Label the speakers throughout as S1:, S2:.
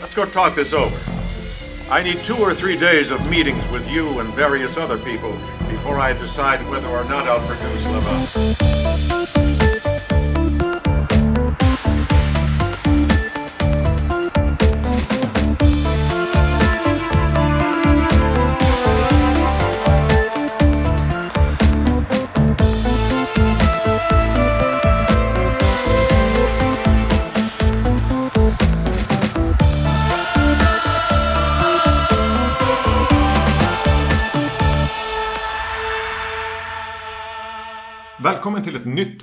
S1: Let's go talk this over. I need two or three days of meetings with you and various other people before I decide whether or not I'll produce Leva.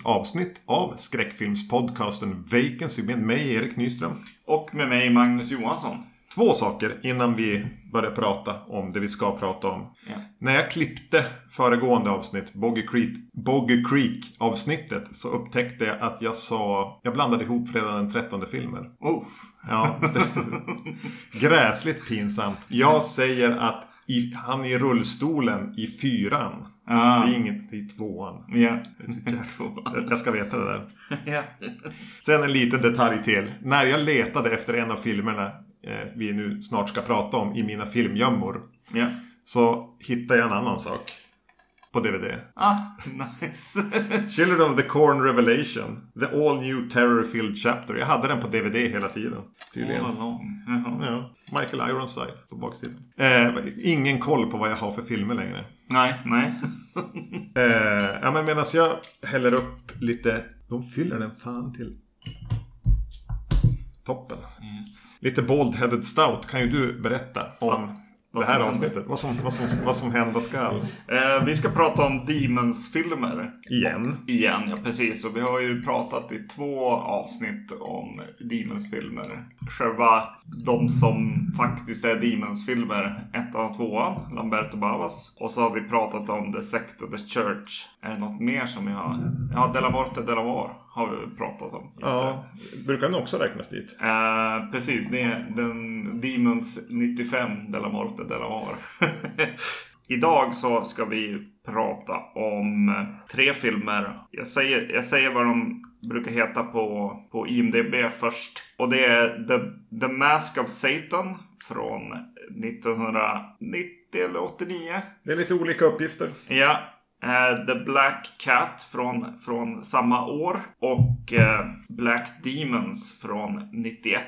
S2: Avsnitt av skräckfilmspodcasten Vacancy med mig Erik Nyström.
S3: Och med mig Magnus Johansson.
S2: Två saker innan vi börjar prata om det vi ska prata om.
S3: Ja.
S2: När jag klippte föregående avsnitt, Boggy Creek, Boggy Creek avsnittet, så upptäckte jag att jag sa, jag blandade ihop fredag den 13 filmer.
S3: Oh.
S2: Ja. Gräsligt pinsamt. Jag säger att i, han är i rullstolen i fyran.
S3: Ah.
S2: Det är inget i tvåan.
S3: Ja.
S2: Jag ska veta det där.
S3: ja.
S2: Sen en liten detalj till. När jag letade efter en av filmerna eh, vi nu snart ska prata om i mina filmgömmor.
S3: Ja.
S2: Så hittade jag en annan sak. På DVD.
S3: Ah, nice.
S2: Children of the Corn Revelation. The All New Terror-Filled Chapter. Jag hade den på DVD hela tiden. Tydligen.
S3: All along.
S2: Ja. Michael Ironside på baksidan. Eh, ingen koll på vad jag har för filmer längre.
S3: Nej, nej.
S2: Eh, ja men medan jag häller upp lite. De fyller den fan till toppen.
S3: Yes.
S2: Lite Bald-Headed Stout kan ju du berätta om det här avsnittet. Vad som, vad, som, vad som hända skall.
S3: Eh, vi ska prata om Demons-filmer.
S2: Igen.
S3: Igen, ja precis. Och vi har ju pratat i två avsnitt om Demons-filmer. Själva de som faktiskt är Demons-filmer, ettan och tvåan, Lamberto Bavas. Och så har vi pratat om The Sect of the Church. Är det något mer som vi har? Ja, De la Har vi pratat om.
S2: Ja, brukar den också räknas dit?
S3: Eh, precis, det är den Demons 95 de la Morte de la Var. Idag så ska vi prata om tre filmer. Jag säger, jag säger vad de brukar heta på, på IMDB först. Och det är The, The Mask of Satan från 1990 eller 89.
S2: Det är lite olika uppgifter.
S3: Ja. Eh, The Black Cat från, från samma år. Och eh, Black Demons från 91.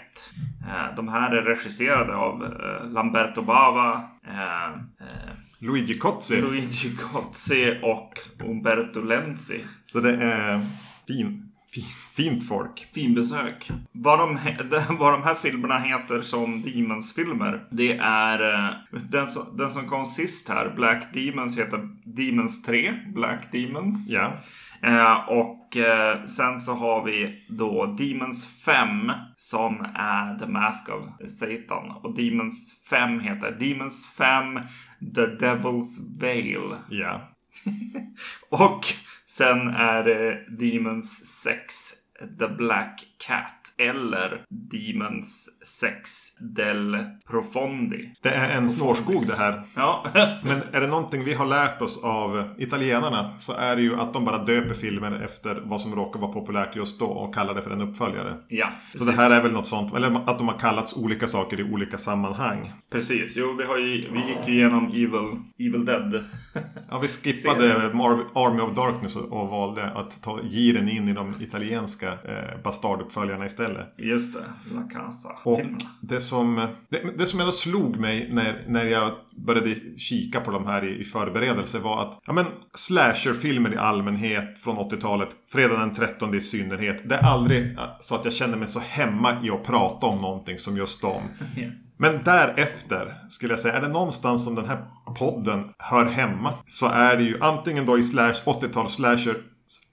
S3: Eh, de här är regisserade av Lamberto Bava.
S2: Luigi Cozzi.
S3: Luigi Cozzi och Umberto Lenzi.
S2: Så det är fin, fin, fint folk.
S3: Finbesök. Vad de, vad de här filmerna heter som Demons-filmer, det är eh, den som, den som kom sist här, Black Demons, heter Demons 3, Black Demons.
S2: Ja.
S3: Eh, och eh, sen så har vi då Demons 5 som är The Mask of Satan. Och Demons 5 heter Demons 5 The Devil's Veil.
S2: Ja.
S3: Och sen är det Demons 6 The Black Cat. Eller Demons 6 Del Profondi.
S2: Det är en snårskog det här.
S3: Ja,
S2: Men är det någonting vi har lärt oss av italienarna så är det ju att de bara döper filmer efter vad som råkar vara populärt just då och kallar det för en uppföljare.
S3: ja.
S2: Så det här är väl något sånt, eller att de har kallats olika saker i olika sammanhang.
S3: Precis, jo vi, har ju, vi gick ju igenom Evil, Evil Dead.
S2: Ja, vi skippade Mar- Army of Darkness och, och valde att ta giren in i de italienska eh, bastarduppföljarna istället.
S3: Just det, La Casa.
S2: Och det som, det, det som ändå slog mig när, när jag började kika på de här i, i förberedelse var att ja, men slasherfilmer i allmänhet från 80-talet, fredag den 13 i synnerhet. Det är aldrig så att jag känner mig så hemma i att prata om någonting som just dem. Men därefter skulle jag säga, är det någonstans som den här podden hör hemma så är det ju antingen då i slash, 80-tals slasher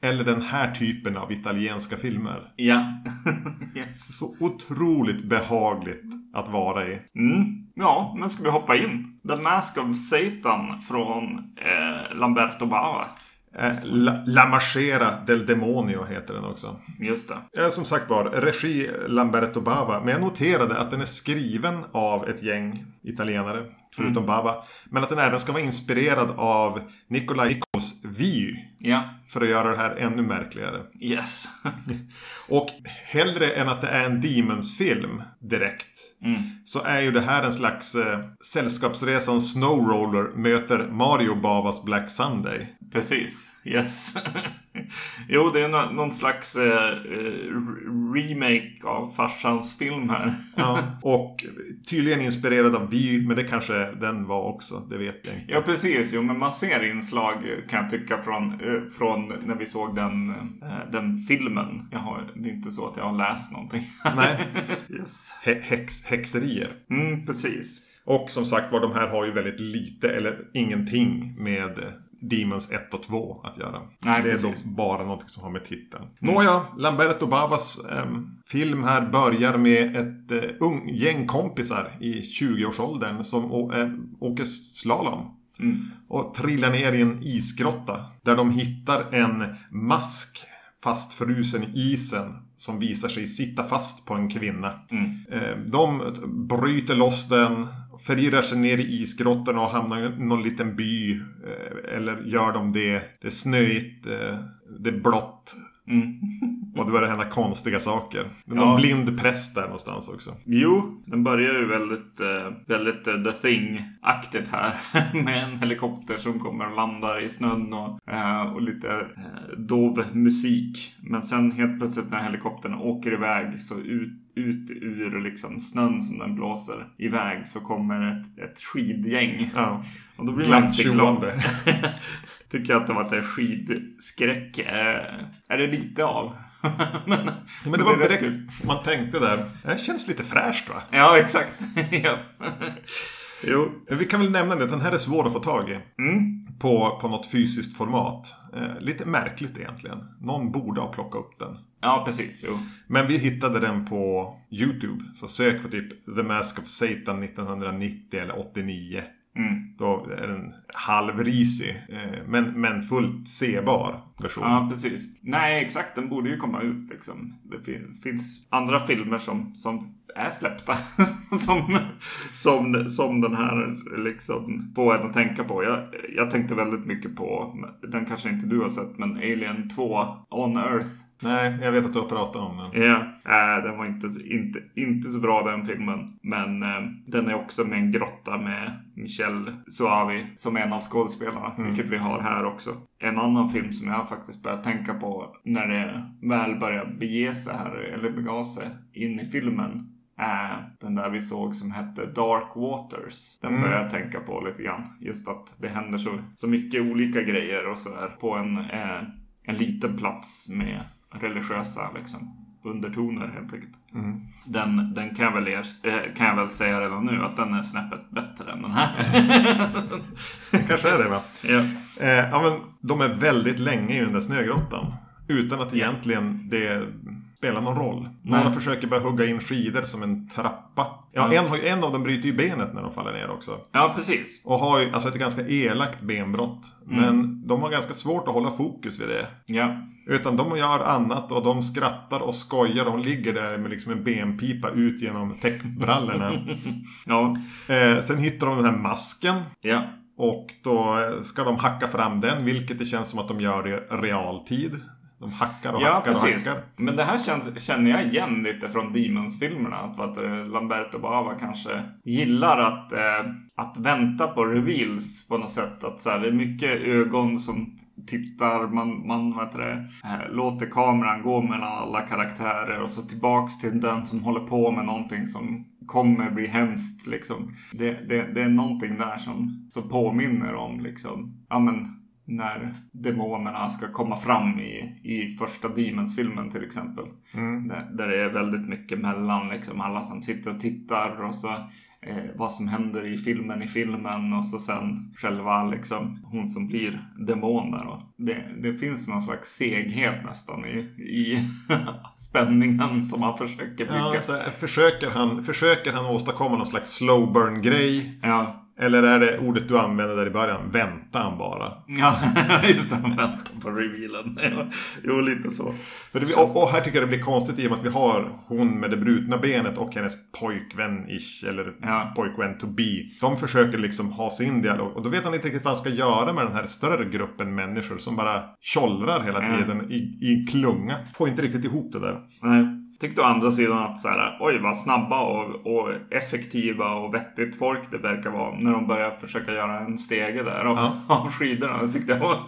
S2: eller den här typen av italienska filmer.
S3: Ja. yes.
S2: Så otroligt behagligt att vara i.
S3: Mm. Ja, men ska vi hoppa in? The Mask of Satan från eh, Lamberto Bava.
S2: Eh, La, La Marchera del Demonio heter den också.
S3: Just det.
S2: Eh, som sagt var, regi Lamberto Bava. Men jag noterade att den är skriven av ett gäng italienare. Förutom Bava. Men att den även ska vara inspirerad av Nikolaj Nichols Vy.
S3: Ja.
S2: För att göra det här ännu märkligare.
S3: Yes.
S2: Och hellre än att det är en Demons-film direkt.
S3: Mm.
S2: Så är ju det här en slags eh, Sällskapsresan Snowroller möter Mario Bavas Black Sunday.
S3: Precis, yes. jo, det är nå- någon slags eh, eh, remake av farsans film här.
S2: Ja. Och tydligen inspirerad av Vy, men det kanske den var också. Det vet jag inte.
S3: Ja precis, jo men man ser inslag kan jag tycka från, eh, från när vi såg den, eh, den filmen. Jag har, det är inte så att jag har läst någonting.
S2: Nej.
S3: yes.
S2: He- häx, häxerier.
S3: Mm, precis.
S2: Och som sagt var, de här har ju väldigt lite eller ingenting med Demons 1 och 2 att göra.
S3: Nej,
S2: det är
S3: precis.
S2: då bara någonting som har med titeln. Nåja, Lamberto Bavas ehm, film här börjar med ett eh, ung gäng kompisar i 20-årsåldern som eh, åker slalom.
S3: Mm.
S2: Och trillar ner i en isgrotta. Där de hittar en mask fastfrusen i isen. Som visar sig sitta fast på en kvinna.
S3: Mm.
S2: Eh, De bryter loss den. Förirrar sig ner i isgrottorna och hamnar i någon liten by. eh, Eller gör de det. Det är snöigt. eh, Det är blått.
S3: Mm.
S2: Och det börjar hända konstiga saker. Det är
S3: Ja.
S2: någon blind präst där någonstans också.
S3: Jo, den börjar ju väldigt, eh, väldigt eh, The Thing-aktigt här. Med en helikopter som kommer och landar i snön och, eh, och lite dov musik. Men sen helt plötsligt när helikoptern åker iväg så ut, ut ur liksom snön som den blåser iväg så kommer ett, ett skidgäng.
S2: Ja.
S3: Och då blir man inte glad. Tycker jag att det var en skidskräck. Är det lite av. men,
S2: Men det var direkt, man tänkte där, det känns lite fräscht va?
S3: Ja, exakt. ja. jo.
S2: Vi kan väl nämna det, att den här är svår att få tag i.
S3: Mm.
S2: På, på något fysiskt format. Eh, lite märkligt egentligen. Någon borde ha plockat upp den.
S3: Ja, precis. Jo.
S2: Men vi hittade den på YouTube. Så sök på typ The Mask of Satan 1990 eller 89.
S3: Mm.
S2: Då är den halvrisig. Eh, men, men fullt sebar version.
S3: Ja, precis. Nej, exakt. Den borde ju komma ut liksom. Det fin- finns andra filmer som, som är släppta. som, som, som den här liksom får en att tänka på. Jag, jag tänkte väldigt mycket på, den kanske inte du har sett, men Alien 2 On Earth.
S2: Nej, jag vet att du har pratat om den.
S3: Ja, äh, den var inte, inte, inte så bra den filmen. Men äh, den är också med en grotta med Michelle Suavi som en av skådespelarna. Vilket vi har här också. En annan film som jag faktiskt börjat tänka på när det väl börjar bege sig här, eller bega sig in i filmen. Är den där vi såg som hette Dark Waters. Den
S2: Mm.
S3: börjar jag tänka på lite grann. Just att det händer så, så mycket olika grejer och sådär på en, eh, en liten plats med religiösa liksom, undertoner helt enkelt.
S2: Mm.
S3: Den, den kan, jag väl er, eh, kan jag väl säga redan nu att den är snäppet bättre än den här.
S2: Kanske är det va?
S3: ja.
S2: Eh, ja men de är väldigt länge i den där snögrottan. Utan att egentligen det spelar någon roll. Några
S3: Nej.
S2: försöker bara hugga in skidor som en trappa. Ja,
S3: Ja.
S2: En, en av dem bryter ju benet när de faller ner också.
S3: ja, precis.
S2: Och har ju alltså ett ganska elakt benbrott. Men de har ganska svårt att hålla fokus vid det.
S3: Ja.
S2: Utan de gör annat och de skrattar och skojar. Hon ligger där med liksom en benpipa ut genom täckbrallorna.
S3: Ja.
S2: eh, sen hittar de den här masken.
S3: Ja.
S2: Och då ska de hacka fram den, vilket det känns som att de gör i realtid. De hackar och
S3: Ja,
S2: hackar och
S3: precis.
S2: hackar.
S3: Men det här känns, känner jag igen lite från Demons-filmerna. Att, att eh, Lamberto Bava kanske gillar att, eh, att vänta på reveals på något sätt. Att så här, det är mycket ögon som tittar, man, man vad heter det, eh, låter kameran gå mellan alla karaktärer och så tillbaks till den som håller på med någonting som kommer bli hemskt liksom. Det, det, det är någonting där som, som påminner om liksom, ja men när demonerna ska komma fram i, i första Demons-filmen till exempel.
S2: Mm.
S3: Där, där det är väldigt mycket mellan liksom alla som sitter och tittar och så eh, vad som händer i filmen i filmen och så sen själva liksom hon som blir demoner. Och det, det finns någon slags seghet nästan i, i spänningen som man försöker bygga.
S2: Ja, så här, försöker, han, försöker han åstadkomma någon slags slow burn grej?
S3: ja.
S2: Eller är det ordet du använde där i början? Väntar han bara?
S3: Ja, just det. Vänta på revealen. Jo, lite så.
S2: För det, och, och här tycker jag det blir konstigt i och med att vi har hon med det brutna benet och hennes pojkvän-ish eller
S3: Ja.
S2: pojkvän to be. De försöker liksom ha sin dialog och då vet han inte riktigt vad han ska göra med den här större gruppen människor som bara tjollrar hela tiden i, i en klunga. Får inte riktigt ihop det där.
S3: Nej. Tyckte å andra sidan att så här, oj vad snabba och, och effektiva och vettigt folk det verkar vara när de börjar försöka göra en stege där av,
S2: Ja.
S3: av skidorna. Det tyckte jag var,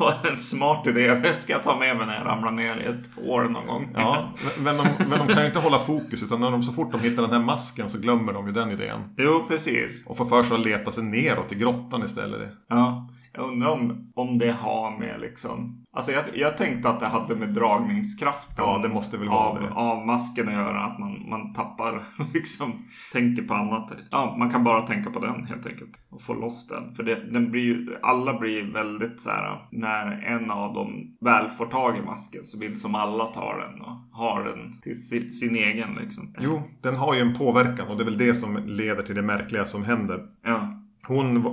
S3: var en smart idé. Det ska jag ta med mig när jag ramlar ner i ett år någon gång.
S2: Ja, men- de, men de kan ju inte hålla fokus utan när de, så fort de hittar den här masken så glömmer de ju den idén.
S3: Jo, precis.
S2: Och får för sig att leta sig neråt i grottan istället.
S3: Ja, jag undrar om, om det har med liksom... Alltså jag, jag tänkte att det hade med dragningskraften
S2: Ja, det måste väl
S3: av,
S2: det.
S3: av masken att göra. Att man, man tappar liksom, tänker på annat. Ja, man kan bara tänka på den helt enkelt. Och få loss den. För det, den blir ju, alla blir väldigt så här. När en av dem väl får tag i masken så vill som alla ta den och har den till sin, sin egen liksom.
S2: Jo, den har ju en påverkan och det är väl det som leder till det märkliga som händer.
S3: Ja.
S2: Hon,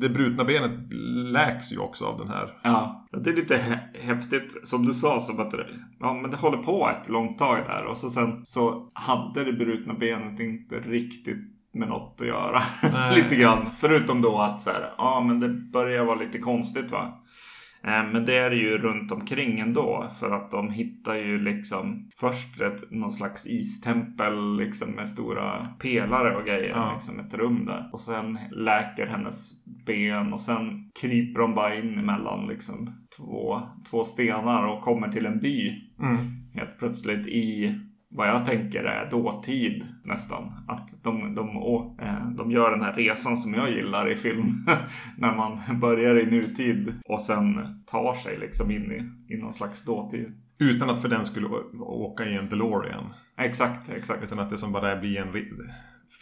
S2: det brutna benet läks ju också av den här.
S3: Ja, det är lite hä- häftigt som du sa. Som att ja, men det håller på ett långt tag där och så sen så hade det brutna benet inte riktigt med något att göra. Lite grann. Förutom då att så här, ja men det börjar vara lite konstigt va. Eh, Men det är det ju runt omkring ändå. För att de hittar ju liksom först ett, någon slags istempel liksom med stora pelare och grejer.
S2: Ja.
S3: Liksom ett rum där. Och sen läker hennes ben och sen kryper de bara in emellan liksom två, två stenar och kommer till en by.
S2: Mm.
S3: Helt plötsligt i vad jag tänker är dåtid nästan. Att de, de, eh, de gör den här resan som jag gillar i film. när man börjar i nutid och sen tar sig liksom in i, i någon slags dåtid.
S2: Utan att för den skulle åka i en DeLorean.
S3: Exakt, exakt.
S2: Utan att det som bara blir en...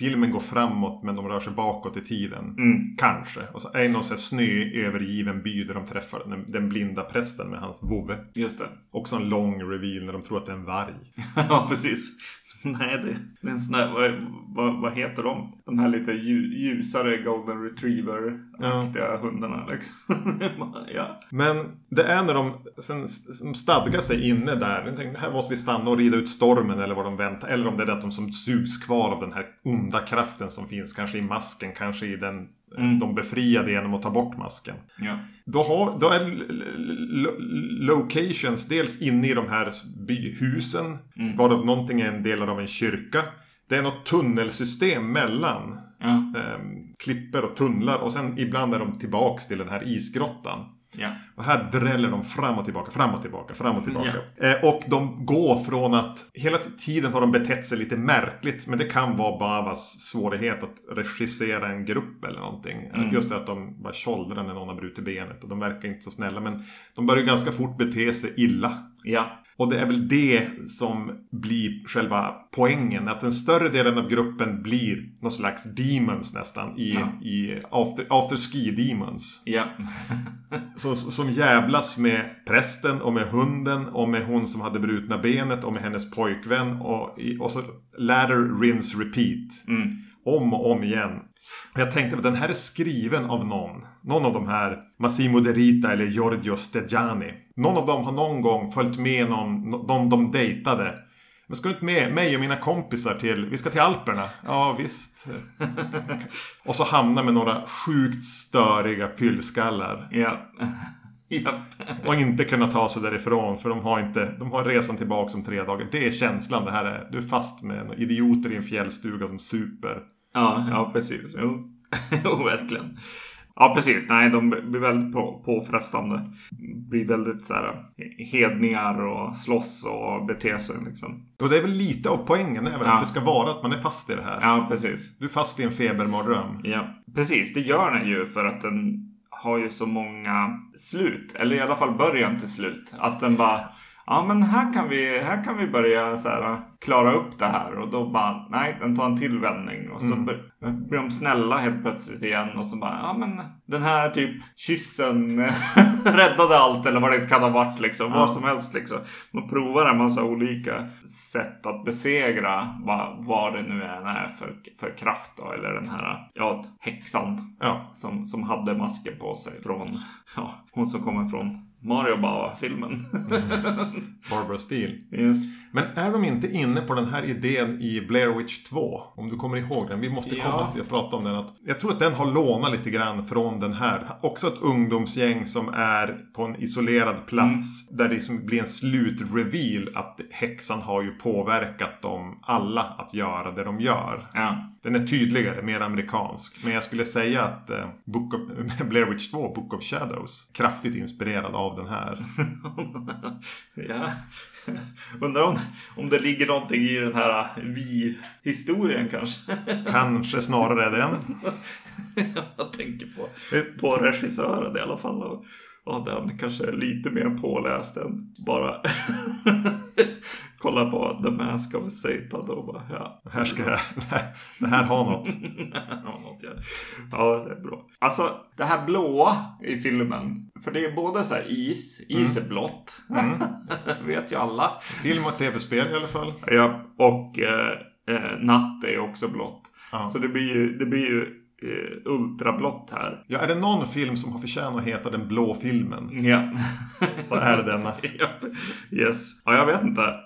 S2: Filmen går framåt men de rör sig bakåt i tiden.
S3: Mm.
S2: Kanske. Och så är det någon sån här snö övergiven by där de träffar den, den blinda prästen med hans vovve.
S3: Just det.
S2: Också en lång reveal när de tror att det är en varg.
S3: ja, precis. Så, nej, det, det är en sån här, vad, vad, vad heter de? De här lite lju, ljusare golden retriever-aktiga hundarna liksom. ja.
S2: Men det är när de sen stadgar sig inne där. Tänkte, här måste vi stanna och rida ut stormen eller vad de väntar. Eller om det är det att de som sugs kvar av den här onda kraften som finns. Kanske i masken, kanske i den
S3: Mm.
S2: de befriade genom att ta bort masken.
S3: ja.
S2: Då, har, då är locations dels inne i de här byhusen.
S3: Mm.
S2: Varav någonting är en del av en kyrka. Det är något tunnelsystem mellan
S3: Ja.
S2: eh, klipper och tunnlar. Och sen ibland är de tillbaks till den här isgrottan.
S3: Ja.
S2: Och här dräller de fram och tillbaka, fram och tillbaka, fram och tillbaka. Eh, och de går från att hela tiden har de betett sig lite märkligt. Men det kan vara Bavas svårighet att regissera en grupp eller någonting.
S3: Mm.
S2: Just det att de bara tjollrar när någon har brutit benet. Och de verkar inte så snälla. Men de börjar ganska fort bete sig illa.
S3: Ja.
S2: Och det är väl det som blir själva poängen. Att den större delen av gruppen blir någon slags demons nästan. I,
S3: Ja.
S2: i after, after ski demons.
S3: Ja.
S2: Som, som jävlas med prästen och med hunden och med hon som hade brutna benet och med hennes pojkvän. Och, och så ladder, rinse, repeat.
S3: Mm.
S2: Om och om igen. Jag tänkte att den här är skriven av någon. Någon av de här. Massimo Derita eller Giorgio Steggiani. Någon av dem har någon gång följt med någon, någon de dejtade. Men ska du inte med mig och mina kompisar till, vi ska till Alperna? Ja visst. och så hamnar med några sjukt störiga fyllskallar.
S3: Ja. ja.
S2: Och inte kunna ta sig därifrån för de har inte, de har resan tillbaka om tre dagar. Det är känslan det här är. Du är fast med idioter i en fjällstuga som super.
S3: Ja, ja precis. Jo. jo, verkligen. Ja, precis. Nej, de blir väldigt på, påfrestande. Blir väldigt så här hedningar och slåss och beter sig liksom.
S2: Och det är väl lite av poängen väl
S3: Ja.
S2: att det ska vara att man är fast i det här.
S3: Ja, precis.
S2: Du är fast i en febermardröm.
S3: Ja, precis. Det gör den ju för att den har ju så många slut. Eller i alla fall början till slut. Att den bara Ja men här kan vi, här kan vi börja så här, klara upp det här och då bara nej den tar en till vändning och så
S2: Mm.
S3: blir de snälla helt plötsligt igen och så bara ja men den här typ kyssen räddade allt eller vad det kan ha varit liksom.
S2: Ja.
S3: Vad som helst liksom. Man provar en massa olika sätt att besegra vad, vad det nu än är för, för kraft då. Eller den här ja, häxan
S2: Ja.
S3: som, som hade masken på sig från ja, hon som kommer från Mario Bava-filmen.
S2: Barbara Steele.
S3: yes.
S2: Men är de inte inne på den här idén i Blair Witch 2? Om du kommer ihåg den. Vi måste
S3: Ja.
S2: komma till att prata om den. Att jag tror att den har lånat lite grann från den här. Också ett ungdomsgäng som är på en isolerad plats. Där det liksom blir en slutreveal att häxan har ju påverkat dem alla att göra det de gör.
S3: Ja.
S2: Den är tydligare, mer amerikansk. Men jag skulle säga att eh, Book of, Blair Witch 2, Book of Shadows, kraftigt inspirerad av den här.
S3: ja. Undrar om, om det ligger någonting i den här vi-historien kanske.
S2: Kanske snarare den.
S3: Jag tänker på, på regissören i alla fall. Och, och den kanske är lite mer påläst än bara kolla på The Mask of Satan och bara ja.
S2: Här ska jag, det här har något.
S3: ja, något, ja. ja, det är bra. Alltså det här blåa i filmen. För det är både så här is, is är blått. vet ju alla.
S2: Film och tv-spel i alla fall.
S3: Ja, och eh, eh, natt är också blått.
S2: Ja.
S3: Så det blir ju, det blir ju eh, ultrablått här.
S2: Ja, är det någon film som har förtjänat att heta Den blå filmen?
S3: Ja.
S2: Så är det denna.
S3: Yes. Ja, jag vet inte.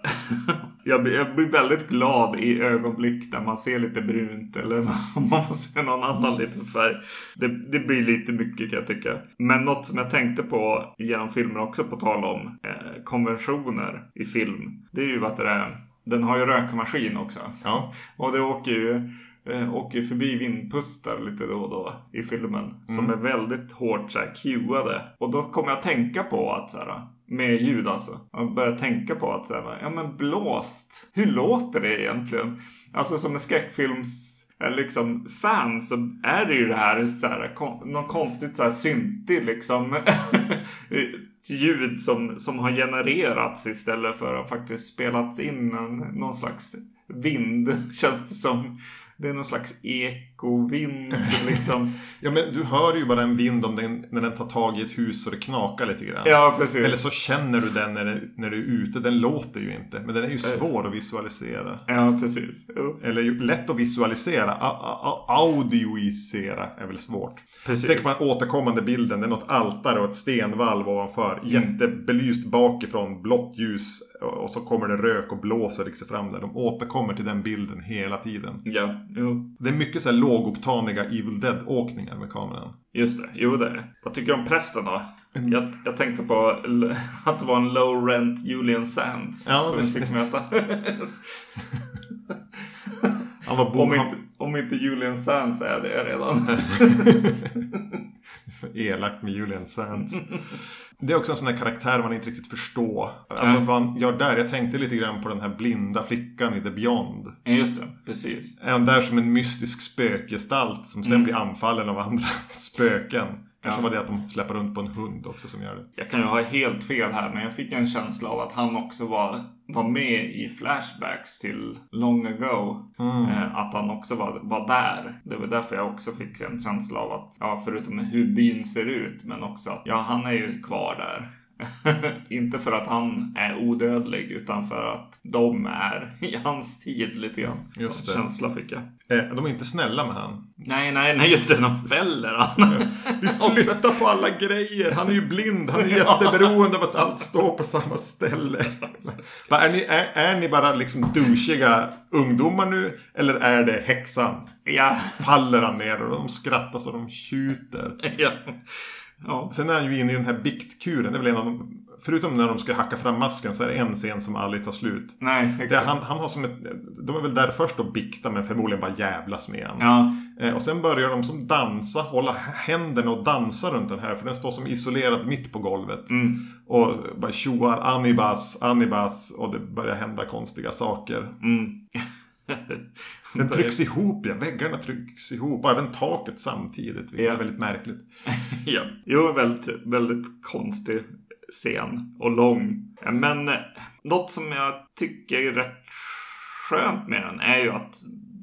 S3: Jag blir, jag blir väldigt glad i ögonblick där man ser lite brunt eller om man får se någon annan liten färg. Det, det blir lite mycket kan jag tycka. Men något som jag tänkte på genom filmen också på tal om eh, konventioner i film. Det är ju att det är, den har ju rökmaskin också.
S2: Ja.
S3: Och det åker ju eh, åker förbi vindpustar lite då och då i filmen. Som är väldigt hårt så här cuade. Och då kommer jag att tänka på att så här, med ljud alltså. Jag börjar tänka på att så här, ja men blåst. Hur låter det egentligen? Alltså som en skräckfilms eh, liksom fan så är det ju det här, så här kon- något konstigt så här syntig liksom ljud som, som har genererats istället för att faktiskt spelats in en, någon slags vind känns det som. Det är någon slags ekovind liksom.
S2: ja, men du hör ju bara en vind om den, när den tar tag i ett hus och det knakar lite grann.
S3: Ja, precis.
S2: Eller så känner du den när, det- när du är ute. Den låter ju inte. Men den är ju svår att visualisera.
S3: Ja, precis. Jo.
S2: Eller lätt att visualisera. A- a- audioisera är väl svårt.
S3: Precis.
S2: Tänk den återkommande bilden. Det är något altare och ett stenvalv ovanför.
S3: Mm.
S2: Jättebelyst bakifrån. Blått ljus. Och och så kommer det rök och blåser liksom fram där. De återkommer till den bilden hela tiden.
S3: Ja, jo.
S2: Det är mycket så här lågoktaniga Evil Dead-åkningar med kameran.
S3: Just det. Jo, det är det. Vad tycker du om prästen då? Jag, jag tänkte på att det var en low rent Julian Sands
S2: Ja,
S3: som vi fick
S2: visst.
S3: möta. Om, inte, om inte Julian Sands är det redan.
S2: Elakt med Julian Sands. Det är också en sån här karaktär man inte riktigt förstår. Alltså vad han gör där. Jag tänkte lite grann på den här blinda flickan i The Beyond.
S3: ja, just det. Precis.
S2: Är han där som en mystisk spökgestalt som sen blir anfallen av andra spöken. Kanske
S3: Ja.
S2: var det att de släpper runt på en hund också som gör det.
S3: Jag kan ju ha helt fel här men jag fick en känsla av att han också var, var med i flashbacks till long ago. Eh, att han också var, var där. Det var därför jag också fick en känsla av att, ja förutom hur byn ser ut men också att, ja han är ju kvar där. Inte för att han är odödlig utan för att de är i hans tid lite grann.
S2: Just
S3: Sån
S2: det.
S3: känsla fick jag.
S2: Eh, De är inte snälla med han.
S3: Nej, nej, nej just det. De fäller han.
S2: Vi flyttar på alla grejer. Han är ju blind. Han är jätteberoende av att allt står på samma ställe. Är, ni, är, är ni bara liksom douchiga ungdomar nu? Eller är det häxan?
S3: ja.
S2: Faller han ner och de skrattar så de tjuter.
S3: ja. Ja.
S2: Sen är han ju inne i den här biktkuren. Det är väl en av de, förutom när de ska hacka fram masken så är det en scen som aldrig tar slut.
S3: Nej,
S2: Det,
S3: exakt.
S2: han, han har som ett, de är väl där först och bikta men förmodligen bara jävlas med han.
S3: Ja.
S2: Eh, och sen börjar de som dansa, hålla händerna och dansa runt den här. För den står som isolerad mitt på golvet.
S3: Mm.
S2: Och bara tjoar Anibas, Anibas. Och det börjar hända konstiga saker.
S3: Mm.
S2: Den trycks ihop, ja. Väggarna trycks ihop. Och även taket samtidigt. Vilket
S3: Ja.
S2: är väldigt märkligt.
S3: ja. Jo, väldigt, väldigt konstig scen och lång. Men eh, något som jag tycker är rätt skönt med den är ju att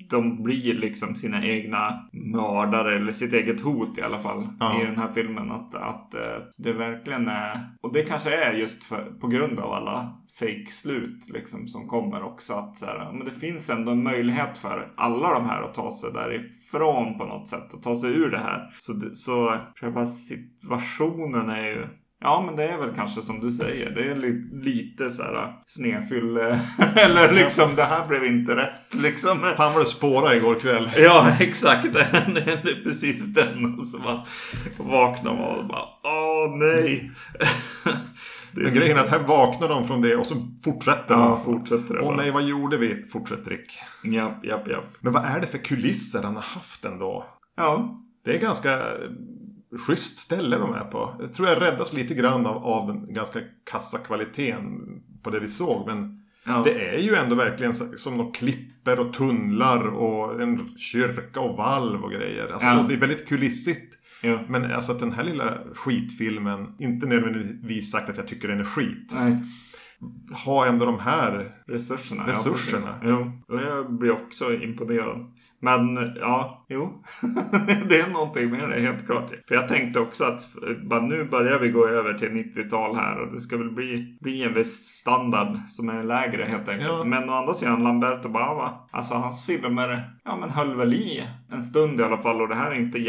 S3: de blir liksom sina egna mördare eller sitt eget hot i alla fall
S2: Ja.
S3: i den här filmen. Att, att eh, det verkligen är, och det kanske är just för, på grund av alla fake-slut liksom som kommer också. Att så här, men det finns ändå en möjlighet för alla de här att ta sig därifrån på något sätt och ta sig ur det här. Så, så själva situationen är ju Ja, men det är väl kanske som du säger. Det är li lite så här. Eller liksom det här blev inte rätt. Liksom.
S2: Fan vad det spårade igår kväll.
S3: Ja, exakt. Det är precis den. Och så man vaknar man och bara åh nej.
S2: Men grejen är att här vaknar de från det och så fortsätter
S3: Ja,
S2: de.
S3: fortsätter det
S2: Åh nej, vad gjorde vi? Fortsätter Rick.
S3: Japp, japp, japp.
S2: Men vad är det för kulisser han har haft ändå?
S3: Ja,
S2: Det är ganska eh, schysst ställe de är på. Jag tror jag räddas lite grann av, av den ganska kassa kvaliteten på det vi såg. Men
S3: ja.
S2: det är ju ändå verkligen som några klipper och tunnlar och en kyrka och valv och grejer. Alltså,
S3: Ja.
S2: det är väldigt kulissigt.
S3: Ja.
S2: Men alltså att den här lilla skitfilmen, inte nödvändigtvis sagt att jag tycker den är skit.
S3: Nej.
S2: Har ändå de här
S3: Resurserna.
S2: Resurserna.
S3: Ja, jo, jag blir också imponerad. Men ja, jo. det är någonting med det helt klart. För jag tänkte också att bara nu börjar vi gå över till 90-tal här och det ska väl bli, bli en viss standard som är lägre helt enkelt.
S2: Ja.
S3: Men å andra sidan Lamberto Bava, alltså hans filmer, ja men höll väl i en stund i alla fall och det här är inte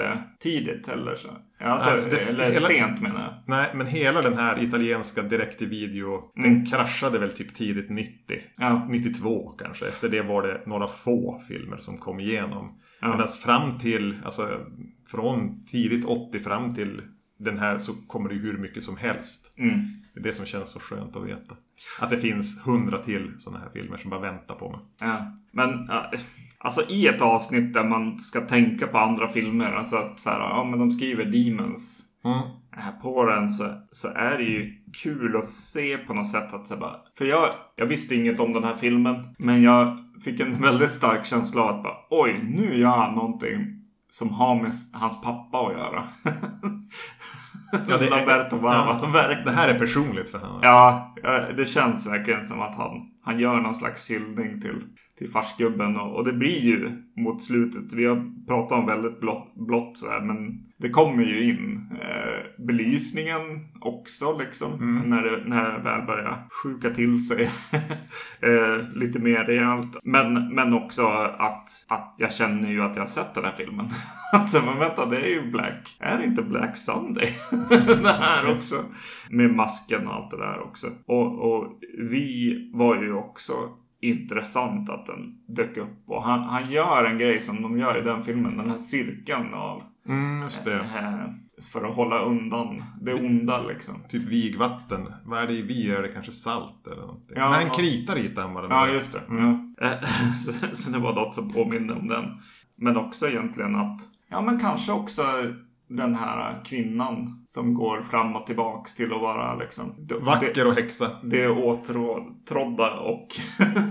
S3: jättetidigt heller. Så. Alltså,
S2: Nej, det-
S3: eller
S2: hela-
S3: sent menar jag.
S2: Nej, men hela den här italienska direkt-till-video
S3: Mm.
S2: Den kraschade väl typ tidigt 90
S3: Ja,
S2: 92 kanske. Efter det var det några få filmer som kom igenom.
S3: Ja.
S2: Medan fram till, alltså från tidigt 80 fram till den här så kommer det ju hur mycket som helst.
S3: mm.
S2: Det är det som känns så skönt att veta. Att det finns hundra till sådana här filmer som bara väntar på mig.
S3: Ja, men ja, alltså i ett avsnitt där man ska tänka på andra filmer, alltså att så här, ja men de skriver Demons
S2: Mm.
S3: här på den så, så är det ju kul att se på något sätt att så bara, för jag, jag visste inget om den här filmen, men jag fick en väldigt stark känsla av att bara, oj, nu gör han någonting som har med hans pappa att göra.
S2: Ja, det är-
S3: Lamberto Bava,
S2: Ja.
S3: verkligen.
S2: Det här är personligt för honom.
S3: Ja, ja, det känns verkligen som att han, han gör någon slags hyllning till, till farsgubben. Och, och det blir ju mot slutet. Vi har pratat om väldigt blått, blått så här, men det kommer ju in eh, belysningen också liksom.
S2: Mm.
S3: När, det, när det väl börjar sjuka till sig eh, lite mer rejält. Men, men också att, att jag känner ju att jag har sett den här filmen. alltså men vänta, det är ju Black. Är det inte Black Sunday? det här också. Med masken och allt det där också. Och, och vi var ju också intressant att den dök upp. Och han, han gör en grej som de gör i den filmen. Den här cirkeln av
S2: Mm, det.
S3: eh, för att hålla undan det onda liksom.
S2: Typ vigvatten. Vad är det i vi? Är det kanske salt eller någonting?
S3: Ja,
S2: Nej, en
S3: ja.
S2: krita ritar han bara.
S3: Ja, just det.
S2: Mm.
S3: Ja. Eh, så, så det var något som påminner om den. Men också egentligen att, ja men kanske också den här kvinnan som går fram och tillbaks till att vara liksom det,
S2: Vacker och häxa.
S3: det åtrådda och,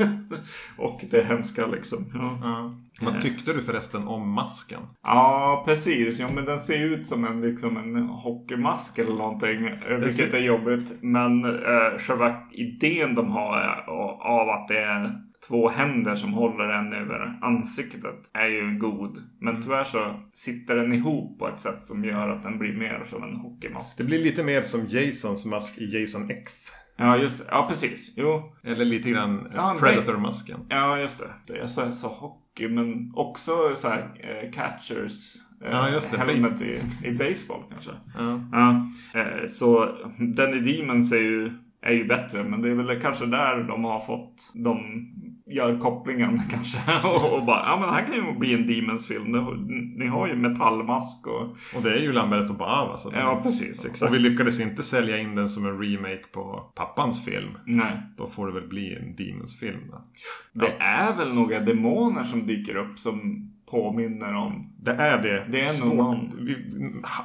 S3: och det hemska liksom. Ja.
S2: Ja. Vad tyckte du förresten om masken?
S3: Ja, precis. Ja, men den ser ut som en, liksom en hockeymask eller någonting. eh, Vilket
S2: ser-
S3: är jobbigt. Men eh, själva idén de har är- av att det är två händer som håller en över ansiktet är ju god. Men tyvärr så sitter den ihop på ett sätt som gör att den blir mer som en hockeymask.
S2: Det blir lite mer som Jasons mask i Jason X.
S3: Ja, just det. Ja, precis. Jo,
S2: Eller lite grann
S3: Ja, men-
S2: Predator-masken.
S3: ja just det. Jag sa, sa hockey, men också så här eh, catchers. eh,
S2: Ja, just det.
S3: Helmet i, i baseball kanske.
S2: Ja.
S3: Ja, eh, så den i Demons är ju, är ju bättre. Men det är väl kanske där de har fått, de gör kopplingen kanske. och, och bara, ja men det här kan ju bli en Demons-film. Ni- Ni har ju metallmask och...
S2: Och det är ju Lamberto Bava. Så
S3: Ja, precis. Exakt.
S2: Och vi lyckades inte sälja in den som en remake på pappans film.
S3: Nej.
S2: Då får det väl bli en Demons-film då.
S3: Det är väl några demoner som dyker upp som påminner om.
S2: Det är det.
S3: Det är nog någon.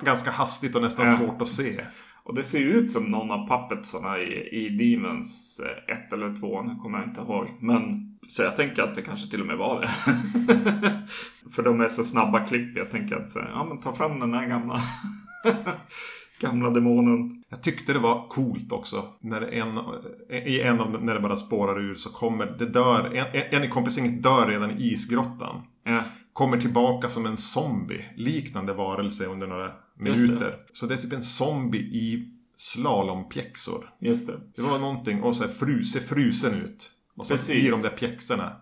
S2: Ganska hastigt och nästan
S3: Ja.
S2: svårt att se.
S3: Och det ser ut som någon av puppetsarna i, i Demons 1 eller 2. Nu kommer jag inte ihåg. Men så jag tänker att det kanske till och med var det. För de är så snabba klipp. Jag tänker att här, ja men ta fram den här gamla. gamla demonen.
S2: Jag tyckte det var coolt också. När en, I en av när det bara spårar ur så kommer det dör. En, en i kompisgänget dör redan i isgrottan.
S3: Ja,
S2: Kommer tillbaka som en zombie. Liknande varelse under några minuter. Så det är typ en zombie i slalompjäxor.
S3: just det.
S2: Det var någonting och så här frus, ser frusen ut. Och så
S3: Precis.
S2: i de där pjäxorna.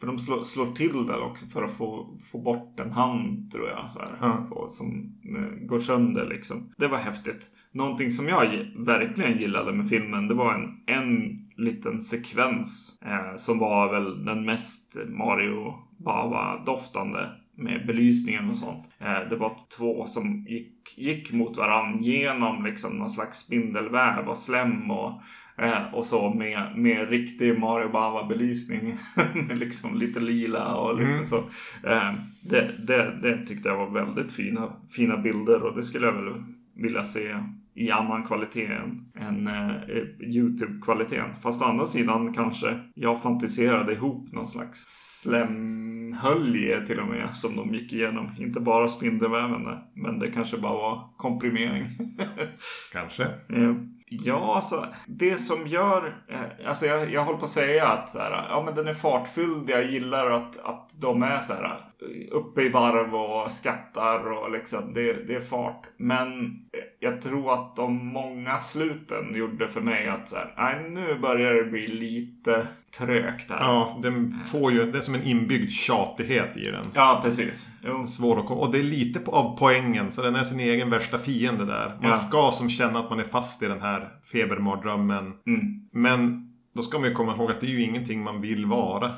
S3: För de slår, slår till där också för att få, få bort en hand tror jag. Så här,
S2: Ja.
S3: och, som eh, går sönder liksom. Det var häftigt. Någonting som jag verkligen gillade med filmen det var en, en liten sekvens eh, som var väl den mest Mario Bava-doftande med belysningen och sånt. Eh, det var två som gick, gick mot varandra genom liksom någon slags spindelväv och slem och, eh, och så med, med riktig Mario Bava-belysning. Med liksom lite lila och lite
S2: Mm.
S3: så. Eh, det, det, det tyckte jag var väldigt fina, fina bilder och det skulle jag väl vilja se i annan kvalitet än, än eh, Youtube-kvaliteten. Fast å andra sidan kanske jag fantiserade ihop någon slags slemhölje till och med som de gick igenom. Inte bara spindelväven men det kanske bara var komprimering.
S2: Kanske.
S3: Eh, Ja, alltså det som gör, eh, alltså jag, jag håller på att säga att så här, ja men den är fartfylld. Jag gillar att, att de är så här uppe i varv och skattar och liksom det, det är fart. Men jag tror att de många sluten gjorde för mig att så här, nej nu börjar det bli lite trögt här.
S2: Ja, den får ju, det är som en inbyggd tjatighet i den.
S3: Ja, precis. Jo.
S2: Svår att komma. Och det är lite av poängen. Så den är sin egen värsta fiende där. Man
S3: Ja.
S2: ska som känna att man är fast i den här febermardrömmen.
S3: Mm.
S2: Men då ska man ju komma ihåg att det är ju ingenting man vill vara.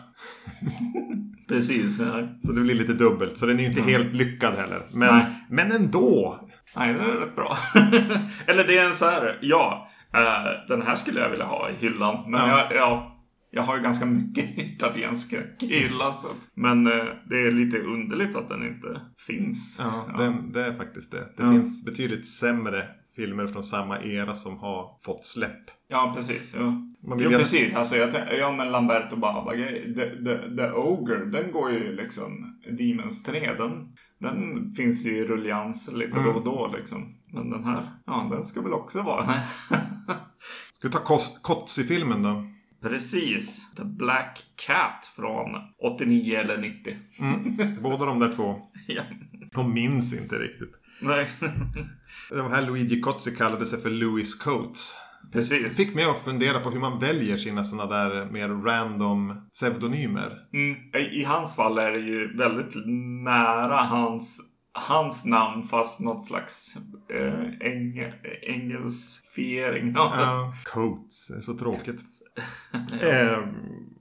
S3: Precis. Ja.
S2: Så det blir lite dubbelt. Så den är ju inte helt lyckad heller. Men,
S3: Mm. Nej.
S2: men ändå.
S3: Nej, det är rätt bra. Eller det är en så här, ja, eh, den här skulle jag vilja ha i hyllan. Men
S2: Ja.
S3: jag, jag, jag har ju ganska mycket italienska i hyllan. Så att, men eh, det är lite underligt att den inte finns.
S2: Ja, Den, det är faktiskt det. Det
S3: Ja.
S2: finns betydligt sämre filmer från samma era som har fått släpp.
S3: Ja, precis. Ja.
S2: Man vill
S3: Jo,
S2: gärna-
S3: precis. Alltså, jag, tän- ja, men Lamberto grej- the, the, the Ogre, den går ju liksom, Demons 3, den, den finns ju i rullians lite
S2: Mm.
S3: då och då liksom. Men den här, ja, den ska väl också vara.
S2: Ska vi ta Kotzi-filmen då?
S3: Precis. The Black Cat från 89 eller 90.
S2: Mm. Båda de där två.
S3: ja.
S2: De minns inte riktigt.
S3: Nej.
S2: Det var här Luigi Kotzi kallade sig för Louis Coates.
S3: Precis.
S2: Fick mig att fundera på hur man väljer sina sådana där mer random pseudonymer.
S3: Mm. I, hans fall är det ju väldigt nära hans, hans namn fast något slags eh, eng, engelsfiering.
S2: Ja, Coates, är så tråkigt. Ehm,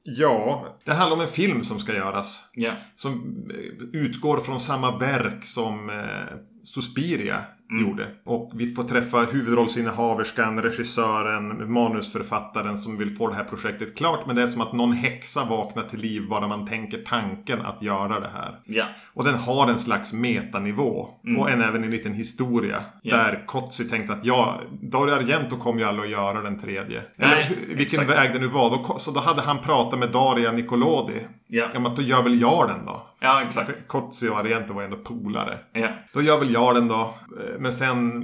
S2: ja, det handlar om en film som ska göras.
S3: ja.
S2: Som eh, utgår från samma verk som eh, Suspiria.
S3: Mm.
S2: gjorde. Och vi får träffa huvudrollsinnehaverskan, regissören, manusförfattaren som vill få det här projektet klart. Men det är som att någon häxa vaknar till liv bara man tänker tanken att göra det här.
S3: Ja.
S2: Och den har en slags metanivå.
S3: Mm.
S2: Och en även en liten historia.
S3: Ja.
S2: Där Kotzi tänkte att ja, Dario Argento kommer ju aldrig att göra den tredje. Eller
S3: Nej,
S2: vilken
S3: exakt.
S2: väg det nu var. Då, så då hade han pratat med Daria Nicolodi.
S3: Ja.
S2: Ja men då gör väl jag den då.
S3: Ja, exakt.
S2: För Kotzi och Argento var ändå polare.
S3: Ja.
S2: Då gör väl jag den då. Men sen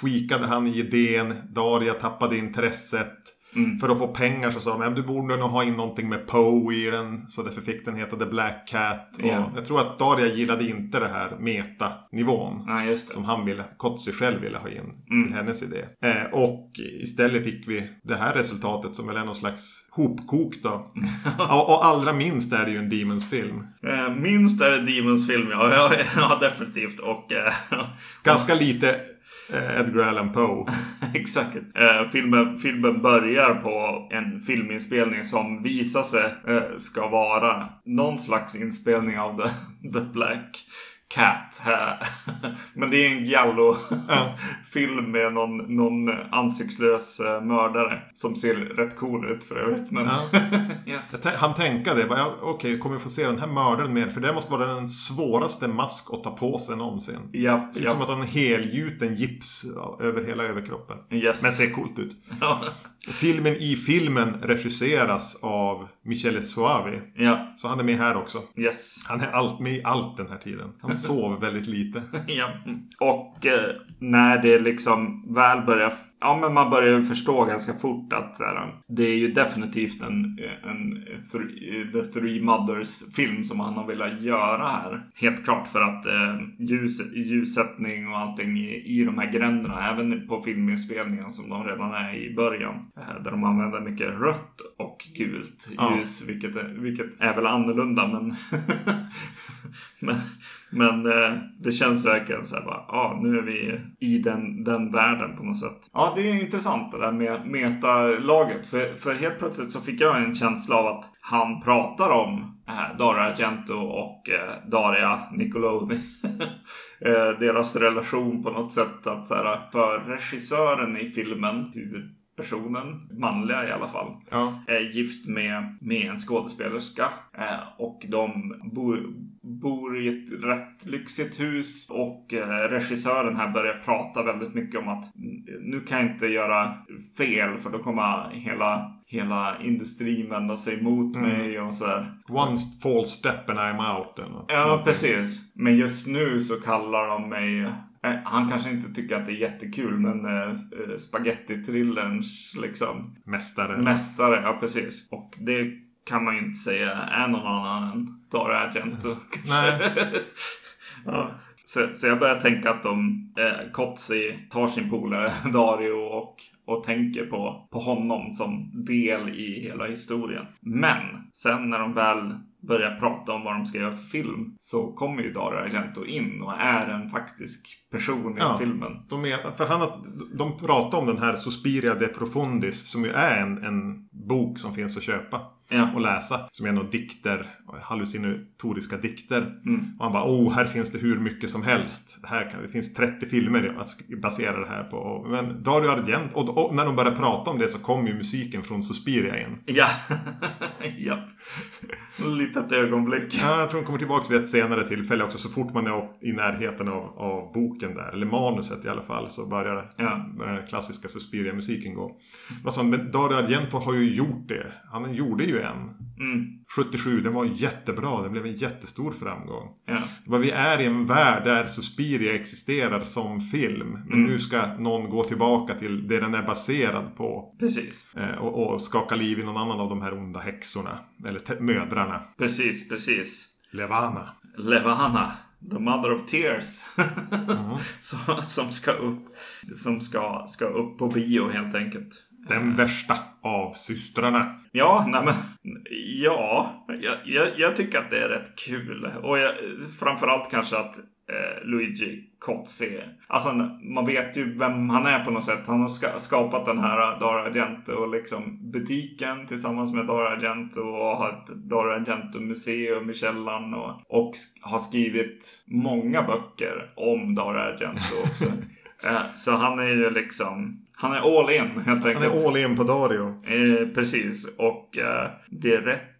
S2: tweakade han i idén. Daria tappade intresset.
S3: Mm.
S2: För att få pengar så sa de att du borde nog ha in någonting med Poe i den. Så därför fick den heta The Black Cat.
S3: Ja.
S2: Jag tror att Daria gillade inte det här metanivån.
S3: Nej, just det.
S2: Som han ville, Kotzi själv ville ha in
S3: Mm.
S2: till hennes idé. Eh, och istället fick vi det här resultatet som väl är någon slags hopkok då. och, och allra minst är det ju en Demons-film.
S3: Eh, minst är det Demons film, ja. ja, definitivt. Och eh,
S2: Ganska lite Eh, Edgar Allan Poe.
S3: Exakt. Eh, filmen, filmen börjar på en filminspelning som visar sig eh, ska vara någon slags inspelning av The, the Black Cat. Men det är en giallo
S2: Ja.
S3: film med någon, någon ansiktslös eh, mördare som ser rätt cool ut för övrigt. Men
S2: Ja.
S3: yes.
S2: Han tänkte det. ja, Okej, kommer vi få se den här mördaren mer? För det måste vara den svåraste mask att ta på sig någonsin.
S3: Japp,
S2: Det ser ut som att han helgjuten gips över hela överkroppen.
S3: Yes.
S2: Men ser coolt ut. Filmen i filmen regisseras av Michele Soavi.
S3: ja,
S2: Så han är med här också.
S3: yes.
S2: Han är allt med i allt den här tiden. Han sov väldigt lite.
S3: ja. Och eh, när det liksom väl börjar Ja men man börjar ju förstå ganska fort att så här, det är ju definitivt en, en The Three Mothers film som han har velat göra här. Helt klart för att eh, ljus, ljussättning och allting i, i de här gränderna, även på filminspelningen som de redan är i början. Eh, där de använder mycket rött och gult ljus, ja. vilket, är, vilket är väl annorlunda men men, men eh, det känns verkligen så här bara, ja nu är vi i den, den världen på något sätt. Ja det är intressant det där med metalaget. För, för helt plötsligt så fick jag en känsla av att han pratar om eh, Dario Argento och eh, Daria Nicolodi. eh, deras relation på något sätt. att så här, För regissören i filmen, huvud personen, manliga i alla fall, ja. är gift med, med en skådespelerska. Eh, och de bor, bor i ett rätt lyxigt hus och eh, regissören här börjar prata väldigt mycket om att nu kan jag inte göra fel för då kommer hela hela industrin vända sig mot mm. mig och sådär.
S2: One false step and I'm out.
S3: Eller? Ja, precis. Men just nu så kallar de mig han kanske inte tycker att det är jättekul men äh, spagetti-thrillerns liksom
S2: Mästare.
S3: Mästare, ja precis. Och det kan man ju inte säga är någon annan än Dario Argento.
S2: Nej.
S3: ja. Så, så jag börjar tänka att de, eh, Kotzi tar sin polare Dario och, och tänker på, på honom som del i hela historien. Men sen när de väl börjar prata om vad de ska göra för film så kommer ju Dario Argento in och är en faktisk person i ja, filmen.
S2: De, är, för han, de pratar om den här Suspiria de Profundis som ju är en, en bok som finns att köpa ja. och läsa. Som är några dikter, hallucinatoriska dikter. Mm. Och han bara, oh här finns det hur mycket som helst. Det, här kan, det finns 30 filmer att basera det här på. Men Dario Argento, och, och när de börjar prata om det så kommer ju musiken från Suspiria in.
S3: Ja, ja. Litet ögonblick.
S2: Ja, jag tror hon kommer tillbaka vid ett senare tillfälle också. Så fort man är i närheten av, av boken där, eller manuset i alla fall, så börjar ja. den klassiska Suspiria-musiken gå. Men Dario Argento har ju gjort det. Han gjorde ju en. Mm. 77, den var jättebra. Den blev en jättestor framgång. Ja. Vad vi är i en värld där Suspiria existerar som film. Men mm. nu ska någon gå tillbaka till det den är baserad på.
S3: Precis.
S2: Eh, och, och skaka liv i någon annan av de här onda häxorna. Eller mödrarna.
S3: Precis, precis.
S2: Levana.
S3: Levana. The Mother of Tears. mm. som, som, ska upp, som ska, ska upp på bio helt enkelt.
S2: Den värsta av systrarna.
S3: Ja, nej men, ja, jag, jag, jag, tycker att det är rätt kul. Och jag, framförallt kanske att eh, Luigi Cozzi. Alltså man vet ju vem han är på något sätt. Han har ska, skapat den här Dara Argento och liksom butiken tillsammans med Dara Argento och har ett Dara Argento museum i källaren och, och har skrivit många böcker om Dara Argento också. eh, så han är ju liksom han är all in helt enkelt.
S2: Han är all in på Dario.
S3: Eh, precis och eh, det är rätt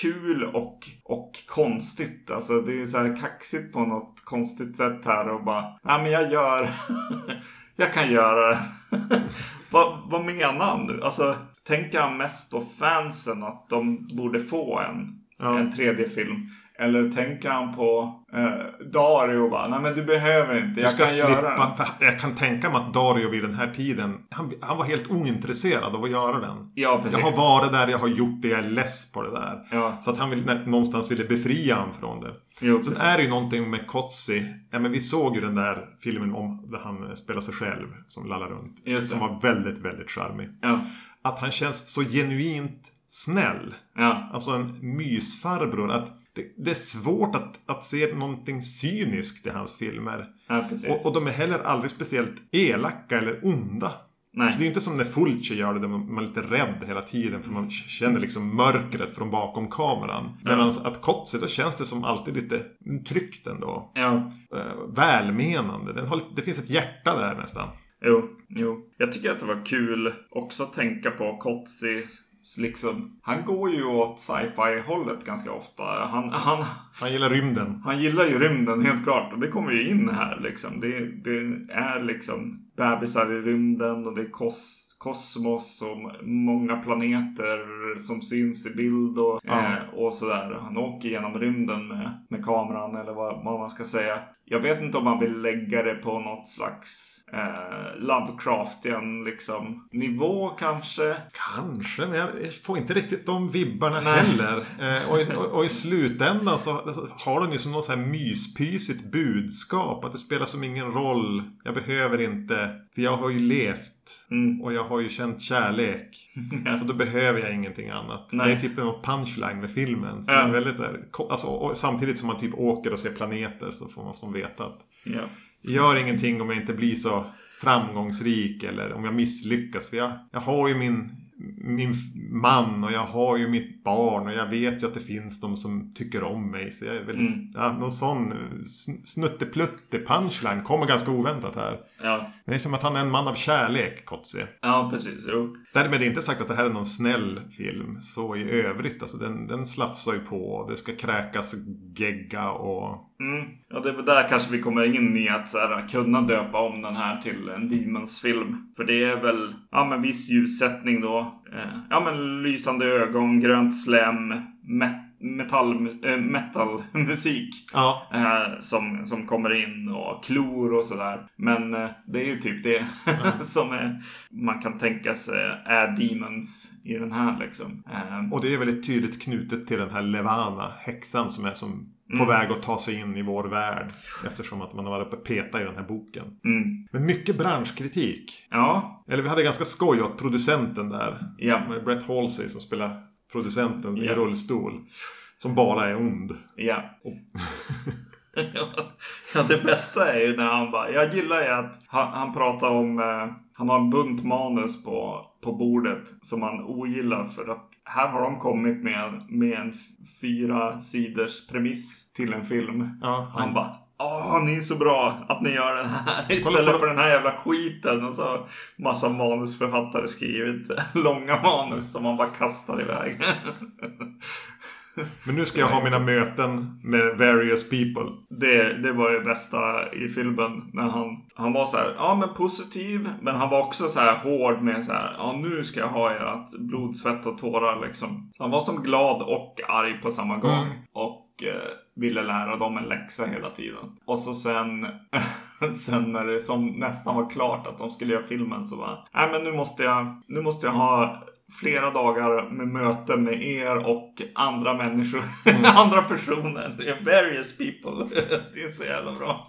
S3: kul och, och konstigt. Alltså det är så här kaxigt på något konstigt sätt här och bara, nej men jag gör, jag kan göra det. vad, vad menar han nu? Alltså tänker han mest på fansen att de borde få en, ja. en tredje film? Eller tänker han på eh, Dario bara, nej men du behöver inte, jag kan slippa, göra den.
S2: Jag kan tänka mig att Dario vid den här tiden, han, han var helt ointresserad av att göra den.
S3: Ja, precis.
S2: Jag har varit där, jag har gjort det, jag är less på det där. Ja. Så att han vill, någonstans ville befria honom från det. Jo, Sen är det ju någonting med Kotzi. Ja men vi såg ju den där filmen om där han spelar sig själv som lallar runt. Som var väldigt, väldigt charmig.
S3: Ja.
S2: Att han känns så genuint snäll.
S3: Ja.
S2: Alltså en mysfarbror. Att det, är svårt att, att se någonting cyniskt i hans filmer.
S3: Ja,
S2: och, och, de är heller aldrig speciellt elaka eller onda. Nej. Alltså det är inte som när Fulci gör det där man är lite rädd hela tiden för man känner liksom mörkret från bakom kameran. Ja. Medan att Kotze, då känns det som alltid lite tryggt ändå.
S3: Ja.
S2: Uh, välmenande. Har, det finns ett hjärta där nästan.
S3: Jo, jo. Jag tycker att det var kul också att tänka på Liksom, han går ju åt sci-fi hållet ganska ofta. Han, han,
S2: han gillar rymden.
S3: Han gillar ju rymden helt klart. Och det kommer ju in här liksom. Det, det är liksom bebisar i rymden och det är kos, kosmos och många planeter som syns i bild och,
S2: Ja.
S3: eh, och sådär. Han åker genom rymden med, med kameran eller vad, vad man ska säga. Jag vet inte om man vill lägga det på något slags eh, Lovecraftian liksom nivå kanske.
S2: Kanske, men jag får inte riktigt de vibbarna
S3: Nej.
S2: heller. Eh, och, i, och, och i slutändan så har den ju som något så här myspysigt budskap. Att det spelar som ingen roll. Jag behöver inte. För jag har ju levt.
S3: Mm.
S2: Och jag har ju känt kärlek. Så då behöver jag ingenting annat.
S3: Nej.
S2: Det är typ en punchline med filmen. Så
S3: Ja.
S2: väldigt så här, alltså, samtidigt som man typ åker och ser planeter så får man som veta att
S3: Ja.
S2: Gör ingenting om jag inte blir så framgångsrik eller om jag misslyckas. För jag, jag har ju min, min man och jag har ju mitt barn och jag vet ju att det finns de som tycker om mig. Så jag är väl,
S3: Mm.
S2: ja, någon sån sn- snutteplutte punchline kommer ganska oväntat här.
S3: Ja.
S2: Det är som att han är en man av kärlek, Kotze.
S3: ja, precis. Jo.
S2: Därmed är inte sagt att det här är någon snäll film. Så i övrigt, alltså den, den slafsar ju på. Det ska kräkas gegga och...
S3: Mm. Ja, det är väl där kanske vi kommer in i att så här, kunna döpa om den här till en Demons-film. För det är väl, ja men viss ljussättning då. Eh, ja men lysande ögon, grönt slem, mätt metall, eh, metalmusik.
S2: Ja,
S3: Eh, som, som kommer in och klor och sådär. Men eh, det är ju typ det som är, man kan tänka sig är Demons i den här liksom.
S2: Och det är väldigt tydligt knutet till den här Levana, häxan som är som på
S3: Mm.
S2: väg att ta sig in i vår värld. Eftersom att man har varit uppe och peta i den här boken.
S3: mm.
S2: Men mycket branschkritik.
S3: Ja,
S2: Eller vi hade ganska skoj åt producenten där.
S3: ja,
S2: Med Brett Halsey som spelar producenten i
S3: Ja.
S2: rullstol. Som bara är ond.
S3: ja. ja, det bästa är ju när han bara, jag gillar ju att han, han pratar om, eh, han har en bunt manus på, på bordet som han ogillar för att här har de kommit med, med en fyra sidors premiss till en film.
S2: Ja,
S3: Han bara Åh, ni är så bra att ni gör den här istället för den här jävla skiten. Och så massa manusförfattare skrivit långa manus som man bara kastar iväg.
S2: Men nu ska jag ha mina möten med various people.
S3: Det, det var det bästa i filmen. När han, han var så här, ja men positiv. Men han var också så här hård med så här, ja nu ska jag ha ert blod, svett och tårar liksom. Så han var som glad och arg på samma gång.
S2: Mm.
S3: Och ville lära dem en läxa hela tiden. Och så sen, sen när det som nästan var klart att de skulle göra filmen så var nej men nu måste jag, nu måste jag ha flera dagar med möten med er och andra människor, andra personer. Various people. det är så jävla bra.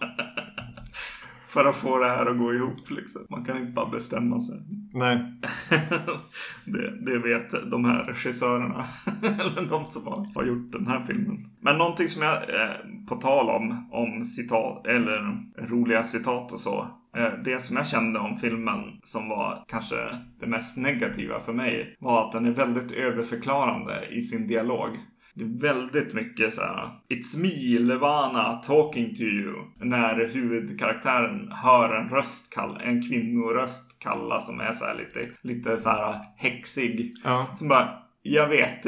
S3: För att få det här att gå ihop liksom. Man kan inte bara bestämma sig.
S2: Nej.
S3: det, det vet de här regissörerna. Eller de som har, har gjort den här filmen. Men någonting som jag, eh, på tal om, om citat, eller roliga citat och så. Eh, det som jag kände om filmen som var kanske det mest negativa för mig var att den är väldigt överförklarande i sin dialog. Det är väldigt mycket så här. It's me, Levana, talking to you. När huvudkaraktären hör en röst kalla, en kvinnoröst kalla som är så här lite, lite så här häxig.
S2: Ja.
S3: Som bara, jag vet,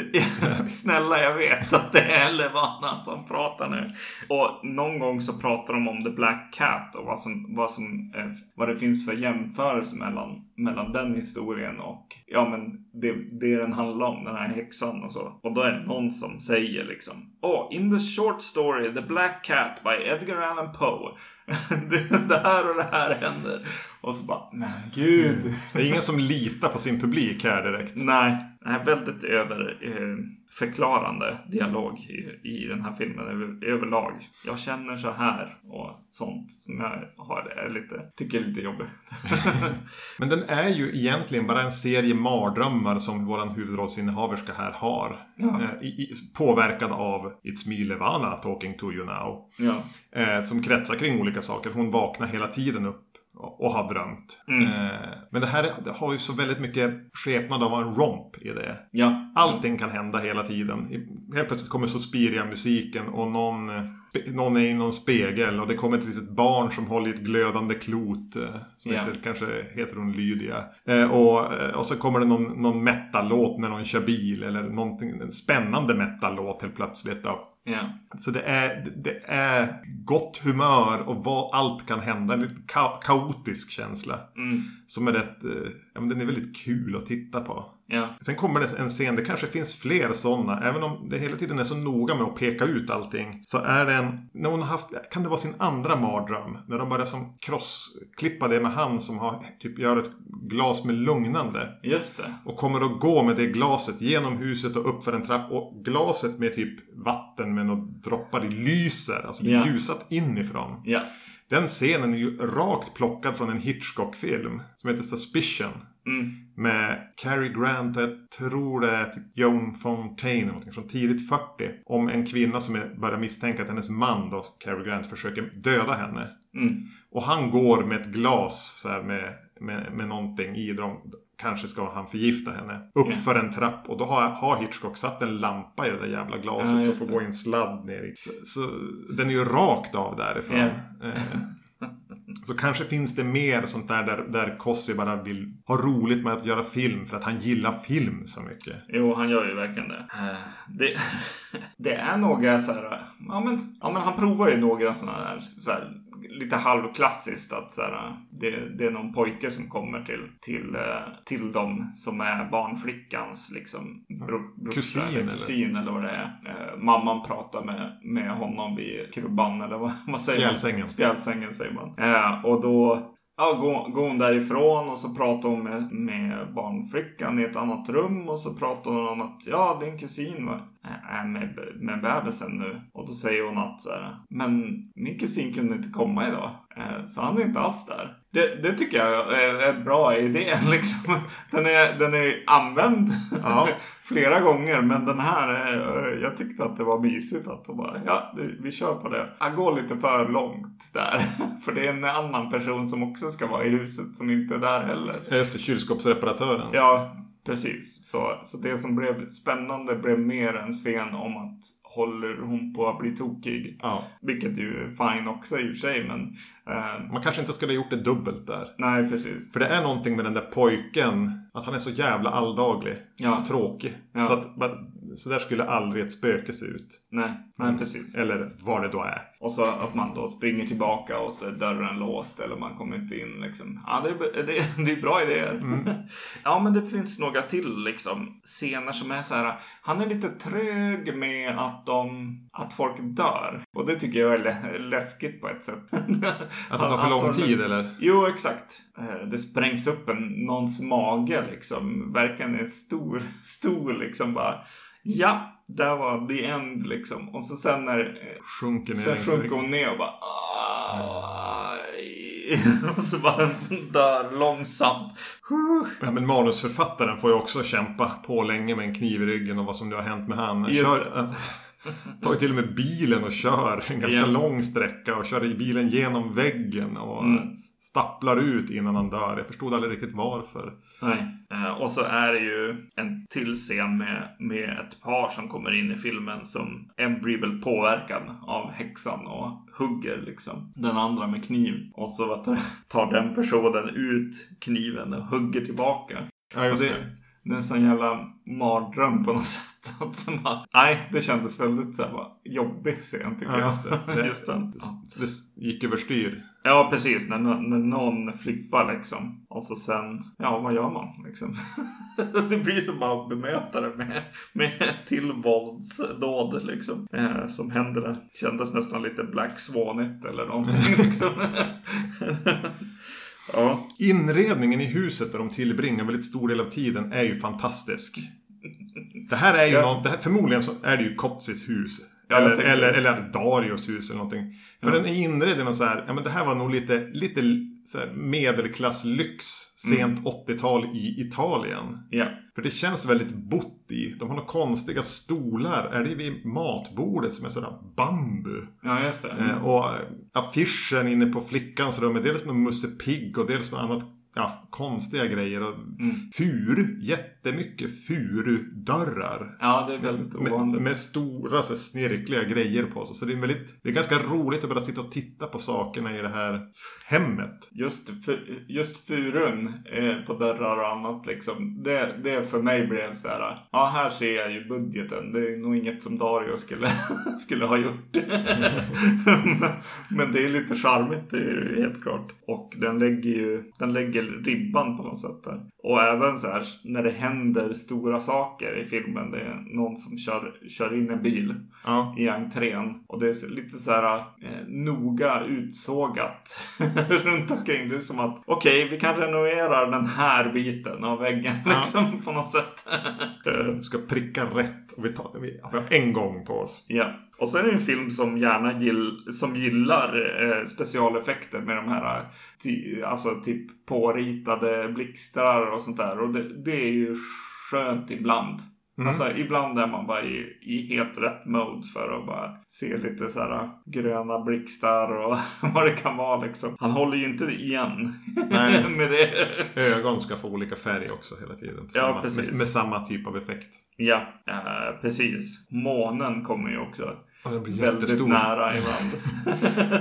S3: snälla jag vet att det är Levana som pratar nu. Och någon gång så pratar de om The Black Cat och vad, som, vad, som, eh, vad det finns för jämförelse mellan, mellan den historien och ja men det, det den handlar om, den här häxan och så. Och då är det någon som säger liksom Oh, in the short story The Black Cat by Edgar Allan Poe. det, det här och det här händer. Och så bara, men gud.
S2: Det är ingen som litar på sin publik här direkt.
S3: Nej, nej väldigt över, eh, dialog i, i den här filmen över, överlag. Jag känner så här och sånt som jag har, är lite, tycker är lite jobbigt.
S2: Men den är ju egentligen bara en serie mardrömmar som våran huvudrollsinnehaverska här har.
S3: Ja.
S2: Eh, i, i, påverkad av It's me Levana talking to you now.
S3: ja.
S2: Eh, som kretsar kring olika saker. Hon vaknar hela tiden upp och har drömt.
S3: Mm.
S2: Eh, men det här har ju så väldigt mycket skepnad av en romp i det.
S3: Ja.
S2: Allting kan hända hela tiden. Helt plötsligt kommer Suspiria musiken och någon, någon är i någon spegel och det kommer ett litet barn som håller i ett glödande klot. eh, Som
S3: Ja.
S2: heter, kanske heter hon Lydia. Eh, och, och så kommer det någon, någon metal-låt när någon kör bil eller någonting, en spännande metal-låt helt plötsligt. Då.
S3: Ja.
S2: Så det är, det är gott humör och vad allt kan hända. En ka- kaotisk känsla.
S3: Mm.
S2: Som är rätt, eh, ja men den är väldigt kul att titta på.
S3: Ja.
S2: Sen kommer det en scen, det kanske finns fler sådana. Även om det hela tiden är så noga med att peka ut allting. Så är det en, när hon har haft, kan det vara sin andra mardröm? När de börjar som crossklippa det med han som har, typ gör ett glas med lugnande.
S3: Just det.
S2: Och kommer att gå med det glaset genom huset och upp för en trapp. Och glaset med typ vatten med några droppar i lyser. Alltså det är
S3: Ja.
S2: ljusat inifrån.
S3: Ja.
S2: Den scenen är ju rakt plockad från en Hitchcock-film. Som heter Suspicion.
S3: Mm.
S2: Med Cary Grant och jag tror det är typ Joan Fontaine någonting från tidigt 40. Om en kvinna som börjar misstänka att hennes man då, Cary Grant, försöker döda henne.
S3: Mm.
S2: Och han går med ett glas så med, med, med någonting i. De, kanske ska han förgifta henne. Upp
S3: Ja.
S2: för en trapp. Och då har, har Hitchcock satt en lampa i det där jävla glaset.
S3: Ja,
S2: som får
S3: det.
S2: gå i en sladd ner i. Så, så den är ju rakt av därifrån. Eh, så kanske finns det mer sånt där där, där Kossi bara vill ha roligt med att göra film för att han gillar film så mycket.
S3: Jo, han gör ju verkligen det. Eh, Det, det är några så här, ja men, ja men han provar ju några sådana där, så här lite halvklassiskt att så här, det, det är någon pojke som kommer till, till, eh, till dem som är barnflickans liksom bro,
S2: Kusin,
S3: eller kusin eller vad det är. Eh, Mamman pratar med, med honom vid krubban eller vad, vad säger man?
S2: Spjälsängen.
S3: Spjälsängen säger man. Eh, och då Ja, går, går hon därifrån och så pratar hon med, med barnflickan i ett annat rum och så pratar hon om att ja, din kusin var, är med, med bebisen nu. Och då säger hon att så här, men min kusin kunde inte komma idag. Eh, så han är inte alls där. Det, det tycker jag är en bra idé liksom. Den är, den är använd
S2: Ja.
S3: flera gånger men den här, eh, jag tyckte att det var mysigt att de bara, ja vi kör på det. Han går lite för långt där. För det är en annan person som också ska vara i huset som inte är där heller.
S2: Just det, kylskåpsreparatören.
S3: Ja, precis. Så, så det som blev spännande blev mer en scen om att håller hon på att bli tokig.
S2: Ja.
S3: Vilket ju är fine också i och för sig men eh,
S2: Man kanske inte skulle ha gjort det dubbelt där.
S3: nej precis.
S2: För det är någonting med den där pojken. Att han är så jävla alldaglig.
S3: Ja.
S2: Och tråkig.
S3: Ja.
S2: Så, att, så där skulle aldrig ett spöke se ut.
S3: Nej, nej precis.
S2: Eller vad det då är.
S3: Och så att man då springer tillbaka och så är dörren låst eller man kommer inte in liksom. Ja, det är, det, det är bra idéer. ja, men det finns några till liksom scener som är så här. Han är lite trög med att de, att folk dör. Och det tycker jag är lä- läskigt på ett sätt.
S2: Att det tar för lång tid eller?
S3: Jo, exakt. Eh, Det sprängs upp en, någons mage liksom. Verkligen är stor, stor liksom bara. Ja, där var the end liksom. Och så sen när eh,
S2: Sjunker
S3: Sen sjunker hon ner och bara aj. Och så bara dör långsamt.
S2: Ja, men manusförfattaren får ju också kämpa på länge med en kniv i ryggen och vad som nu har hänt med han.
S3: Just
S2: Kör, tar till och med bilen och kör en ganska
S3: Ja.
S2: lång sträcka och kör i bilen genom väggen och
S3: Mm.
S2: Stapplar ut innan han dör. Jag förstod aldrig riktigt varför.
S3: Nej. Eh, Och så är det ju en till scen med, med ett par som kommer in i filmen som en blir väl påverkad av häxan och hugger liksom den andra med kniv. Och så tar den personen ut kniven och hugger tillbaka.
S2: Ja, just
S3: det,
S2: det.
S3: det är en sån jävla mardröm på något sätt. Att så bara, nej, det kändes väldigt så här, bara, jobbig scen tycker
S2: Ja,
S3: jag.
S2: just det. Det-
S3: just den.
S2: Det gick överstyr.
S3: Ja, precis. När, när någon flippar liksom. Och så sen, ja vad gör man liksom? det blir som bara att bemöta det med, med till våldsdåd liksom. Eh, som händer där. Kändes nästan lite Black Swanigt eller någonting liksom. Ja.
S2: Inredningen i huset där de tillbringar väldigt stor del av tiden är ju fantastisk. Det här är ju
S3: Ja.
S2: något, det här, förmodligen så är det ju Kotsis hus.
S3: Ja,
S2: eller, eller,
S3: det.
S2: eller Darius hus eller någonting. För den är inredd i något så här, ja men det här var nog lite, lite medelklasslyx sent 80-tal i Italien.
S3: Ja.
S2: För det känns väldigt bott i. De har några konstiga stolar. Är det vid matbordet som är sådär bambu?
S3: ja, just det.
S2: Eh, och affischen inne på flickans rum är dels någon Musse Pigg och dels något annat ja, konstiga grejer. Och
S3: Mm.
S2: Furu, jättemycket furudörrar.
S3: Ja, det är väldigt ovanligt.
S2: med stora så snirkliga grejer på sig. Så det är, väldigt, det är ganska roligt att bara sitta och titta på sakerna i det här hemmet.
S3: Just, för, just furun eh, på dörrar och annat liksom. Det, det för mig blev så här. Ja, här ser jag ju budgeten. Det är nog inget som Dario skulle, skulle ha gjort. Men det är lite charmigt, det är ju helt klart. Och den lägger ju den lägger ribban på något sätt där. Och även så här när det händer stora saker i filmen. Det är någon som kör, kör in en bil
S2: Ja.
S3: i entrén. Och det är lite så här eh, noga utsågat runt omkring. Det är som att okej, vi kan renovera den här biten av väggen
S2: Ja.
S3: liksom på något sätt. Eh,
S2: Vi ska pricka rätt. Och vi, tar, vi har en gång på oss.
S3: ja. Och sen är det en film som gärna gill, som gillar eh, specialeffekter med de här ty, alltså typ påritade blixtar och sånt där. Och det, det är ju skönt ibland.
S2: Mm.
S3: Alltså ibland är man bara i, i helt rätt mode för att bara se lite så här gröna blixtar och vad det kan vara liksom. Han håller ju inte igen
S2: Nej.
S3: med det.
S2: Ögon ska få olika färg också hela tiden.
S3: Ja,
S2: Samma,
S3: precis.
S2: med, med samma typ av effekt.
S3: Ja, eh, precis. Månen kommer ju också väldigt nära ibland.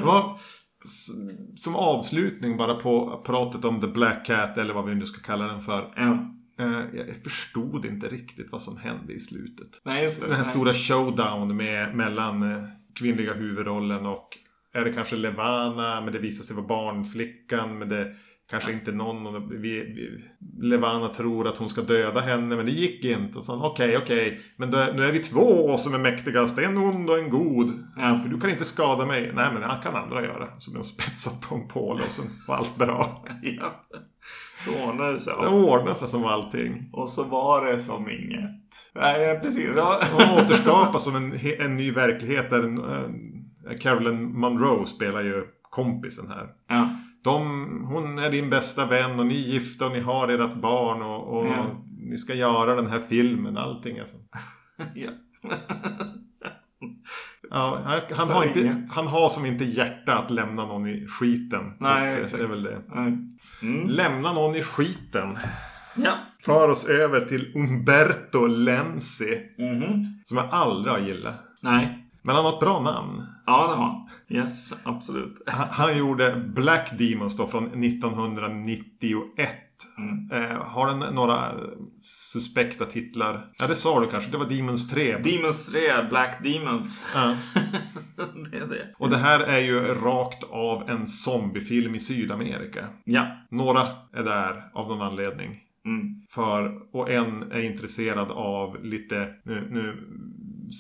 S2: S- som avslutning bara på pratet om The Black Cat eller vad vi nu ska kalla den för.
S3: ja.
S2: Eh, Jag förstod inte riktigt vad som hände i slutet.
S3: Nej, just det.
S2: Den här
S3: Nej.
S2: stora showdown med, mellan eh, kvinnliga huvudrollen och är det kanske Levana men det visar sig vara barnflickan men det kanske inte någon vi, vi, Levana tror att hon ska döda henne men det gick inte och så okej okej men då, nu är vi två som är mäktigast en ond och en god
S3: Ja.
S2: för du kan inte skada mig nej men det kan andra göra så blir de spetsat på en pål och sen var allt bra
S3: Ja. Så ordnade det sig.
S2: det ordnade sig som allting
S3: Och så var det som inget. Nej, precis.
S2: Och återskapas som en, en ny verklighet där eh, Carolyn Monroe spelar ju kompisen här.
S3: Ja.
S2: De, hon är din bästa vän och ni är gifta och ni har ert barn och, och
S3: Ja.
S2: ni ska göra den här filmen. Allting är så.
S3: ja.
S2: Han, har inte, han har som inte hjärta att lämna någon i skiten.
S3: Nej,
S2: Så
S3: exakt.
S2: det är väl det.
S3: Mm.
S2: Lämna någon i skiten.
S3: Ja.
S2: För oss över till Umberto Lenzi.
S3: Mhm.
S2: Som jag aldrig har gillat.
S3: Nej.
S2: Men han har ett bra namn.
S3: Ja, det har han. Yes, absolut.
S2: Han, han gjorde Black Demons då från 1991.
S3: Mm.
S2: Eh, har den några suspekta titlar? Ja det sa du kanske. Det var Demons 3.
S3: Demons 3, Black Demons.
S2: ja.
S3: det är det.
S2: Och det här är ju rakt av en zombiefilm i Sydamerika.
S3: Ja.
S2: Några är där av någon anledning.
S3: Mm.
S2: För, och en är intresserad av lite, nu, nu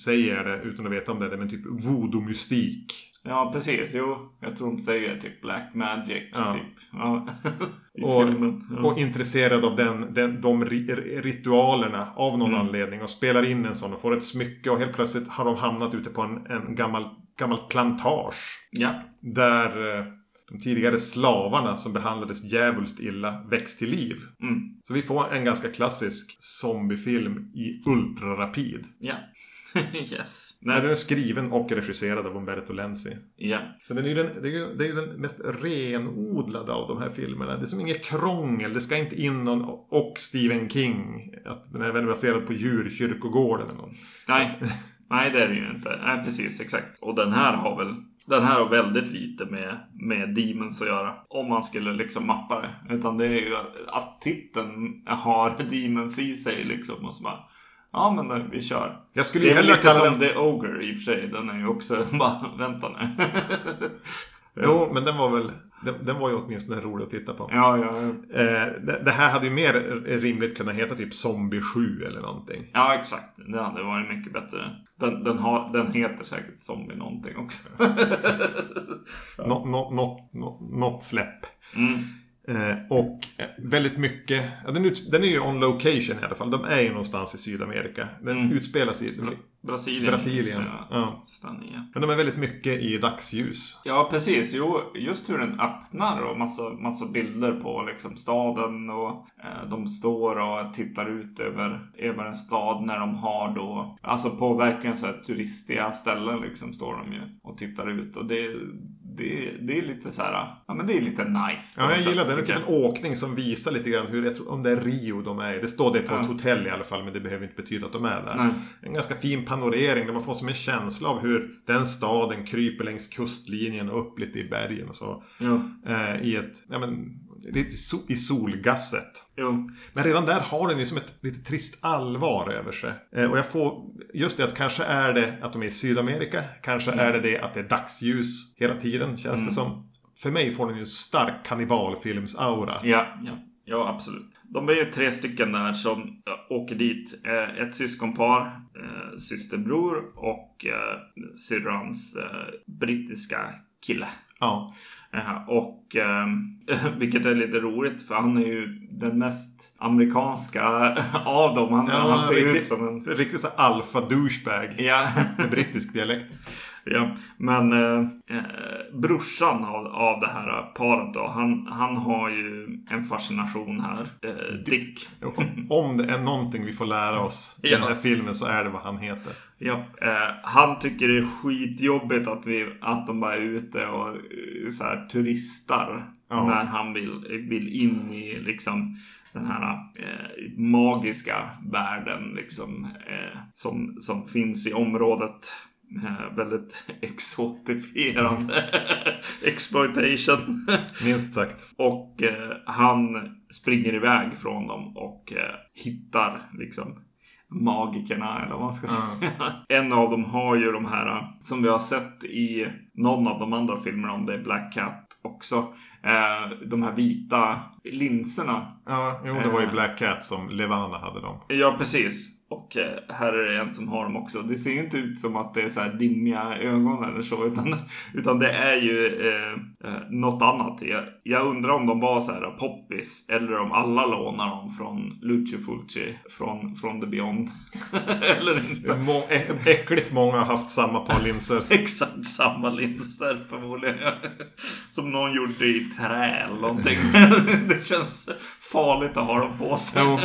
S2: säger jag det utan att veta om det är det, men typ voodoo-mystik.
S3: Ja, precis. Jo, jag tror de säger typ Black Magic.
S2: Ja.
S3: Typ. Ja.
S2: Och, och intresserad av den, den, de ri- ritualerna av någon
S3: Mm.
S2: anledning och spelar in en sån och får ett smycke och helt plötsligt har de hamnat ute på en, en gammal, gammal plantage.
S3: ja.
S2: Där eh, de tidigare slavarna som behandlades djävulskt illa väcks till liv.
S3: Mm.
S2: Så vi får en ganska klassisk zombiefilm i ultrarapid.
S3: Ja. yes.
S2: Nej. Den är skriven och regisserad av Umberto Lenzi.
S3: Ja.
S2: Så den är ju den, det, är ju, det är den mest renodlade av de här filmerna. Det är som inget krångel. Det ska inte in någon och Stephen King. Att den är väl baserad på djurkyrkogården eller något.
S3: Nej. Nej, det är det ju inte. Nej, precis. Exakt. Och den här har väl den här har väldigt lite med, med Demons att göra. Om man skulle liksom mappa det. Utan det är ju att, att titeln har Demons i sig liksom. Och så bara, ja men då, vi kör.
S2: Jag skulle
S3: Det
S2: ju hellre kalla den...
S3: The Ogre i och för sig. Den är ju också bara, vänta nu.
S2: Jo, men den var väl... Den, den var ju åtminstone rolig att titta på.
S3: ja, ja, ja.
S2: Eh, det, det här hade ju mer rimligt kunnat heta typ Zombie 7 eller någonting.
S3: Ja, exakt. Det hade varit mycket bättre. Den, den, har, den heter säkert Zombie någonting också.
S2: Nå- nå- Något nå, något släpp.
S3: Mm.
S2: Eh, och väldigt mycket, ja, den, ut, den är ju on location i alla fall. De är ju någonstans i Sydamerika. Den
S3: Mm.
S2: utspelas i
S3: Brasilien.
S2: Brasilien.
S3: Stanna, ja.
S2: Men de är väldigt mycket i dagsljus.
S3: Ja, precis. Jo, just hur den öppnar och massa, massa bilder på liksom staden och eh, de står och tittar ut över, över en stad när de har då, alltså på verkligen så här turistiga ställen liksom står de ju och tittar ut och det, det, det är lite så här, ja men det är lite nice.
S2: Ja, jag gillar det. Det är
S3: tycker
S2: typ en åkning som visar lite grann hur, jag tror, om det är Rio de är. Det står det på
S3: Ja.
S2: ett hotell i alla fall, men det behöver inte betyda att de är där.
S3: Nej.
S2: En ganska fin panorering där man får som en känsla av hur den staden kryper längs kustlinjen upp lite i bergen och så.
S3: Ja,
S2: Eh, I ett, ja men, lite so- i solgasset.
S3: jo.
S2: Men redan där har den ju som ett lite trist allvar över sig. Eh, och jag får just det att kanske är det att de är i Sydamerika. Kanske är det det att det är dagsljus hela tiden känns det som. För mig får den ju stark kannibalfilms-aura.
S3: Ja, ja, ja absolut. De är ju tre stycken där som åker dit. Eh, ett syskonpar, eh, systerbror och eh, syrrans brittiska kille.
S2: Ja.
S3: Eh, och eh, vilket är lite roligt för han är ju den mest amerikanska av dem. Han, han ser ut
S2: riktigt,
S3: som en...
S2: riktigt så alfa douchebag.
S3: Ja,
S2: Med brittisk dialekt.
S3: ja. men eh, eh, brorsan av, av det här paret då. Han, han har ju en fascination här. Eh, Dick.
S2: Om- Om det är någonting vi får lära oss i
S3: Ja.
S2: den här filmen så är det vad han heter.
S3: Ja, eh, han tycker det är skitjobbigt att, vi, att de bara är ute och eh, så här, turistar.
S2: Ja.
S3: När han vill, vill in i liksom den här eh, magiska världen liksom, eh, som, som finns i området. Eh, väldigt exotifierande exploitation.
S2: Minst sagt.
S3: och eh, han springer iväg från dem och eh, hittar liksom magikerna eller vad man ska säga. En av dem har ju de här som vi har sett i någon av de andra filmerna om det är Black Cat också. Eh, de här vita linserna.
S2: Ja, jo det var ju
S3: Eh.
S2: Black Cat som Levana hade dem.
S3: Ja, precis. Och eh, här är det en som har dem också. Det ser ju inte ut som att det är så här dimmiga ögon eller så. Utan, utan det är ju eh, eh, något annat. Jag, jag undrar om de var så här poppis. Eller om alla lånar dem från Lucio Fulci. Från, från The Beyond. eller inte.
S2: Må- äckligt många har haft samma par linser.
S3: Exakt samma linser förmodligen. Som någon gjorde i trä eller någonting. det känns farligt att ha dem på sig.
S2: Jo.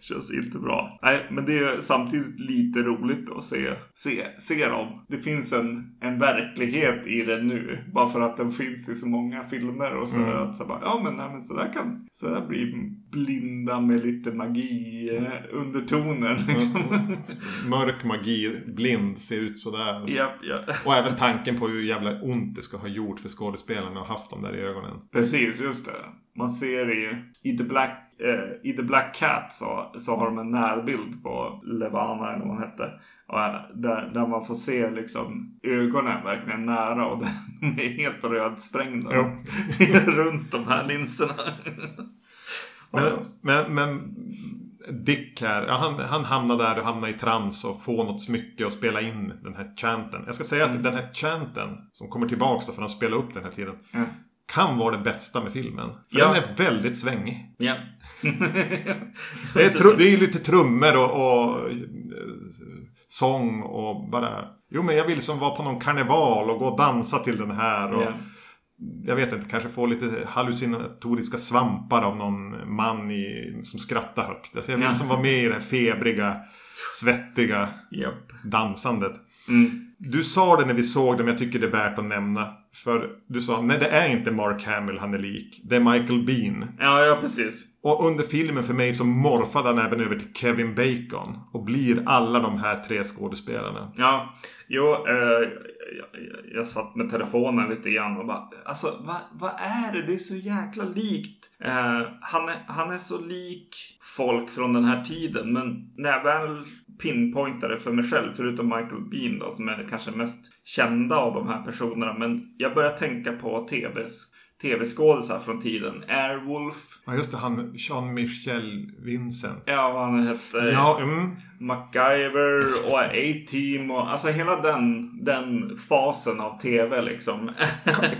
S3: känns inte bra. Nej, men det är samtidigt lite roligt att se, se, se dem. Det finns en, en verklighet i det nu. Bara för att den finns i så många filmer. Och så
S2: Mm.
S3: att så bara, ja men, nej, men så där kan så där blir blinda med lite magi eh, undertoner. Liksom.
S2: Mörk magi, blind, ser ut sådär.
S3: Japp, ja.
S2: Och även tanken på hur jävla ont det ska ha gjort för skådespelarna att ha haft dem där i ögonen.
S3: Precis, just det. Man ser i, i, The, Black, eh, i The Black Cat så, så har de en närbild på Levana eller vad hon hette. Där, där man får se liksom ögonen verkligen nära och de är helt rödsprängda.
S2: Jo.
S3: runt de här linserna.
S2: Men, men, men Dick här, ja, han, han hamnar där och hamnar i trans och får något smycke och spela in den här chanten. Jag ska säga att den här chanten som kommer tillbaks då för han spelar upp den här tiden.
S3: Mm.
S2: Kan vara det bästa med filmen. För
S3: Ja.
S2: den är väldigt svängig.
S3: Ja.
S2: Det är, tru- det är lite trummor och, och eh, sång och bara... Jo men jag vill som vara på någon karneval och gå och dansa till den här. Och,
S3: Ja.
S2: Jag vet inte, kanske få lite hallucinatoriska svampar av någon man i, som skrattar högt. Alltså jag vill
S3: Ja.
S2: som vara med i det här febriga, svettiga
S3: Japp.
S2: dansandet.
S3: Mm.
S2: Du sa det när vi såg det, men jag tycker det är värt att nämna. För du sa, nej det är inte Mark Hamill han är lik. Det är Michael Bean.
S3: Ja, ja, precis.
S2: Och under filmen för mig så morfade han även över till Kevin Bacon. Och blir alla de här tre skådespelarna.
S3: Ja, jo, eh, jag, jag, jag satt med telefonen lite grann och bara, alltså vad vad är det? Det är så jäkla likt. Eh, han, är, han är så lik folk från den här tiden, men när jag väl pinpointade för mig själv, förutom Michael Bean då, som är kanske mest kända av de här personerna, men jag börjar tänka på tvs tv-skådisar från tiden. Airwolf,
S2: Ja just det, han Jean-Michel Vincent.
S3: ja vad han hette.
S2: Ja, mm.
S3: MacGyver och A-Team och alltså hela den, den fasen av tv liksom.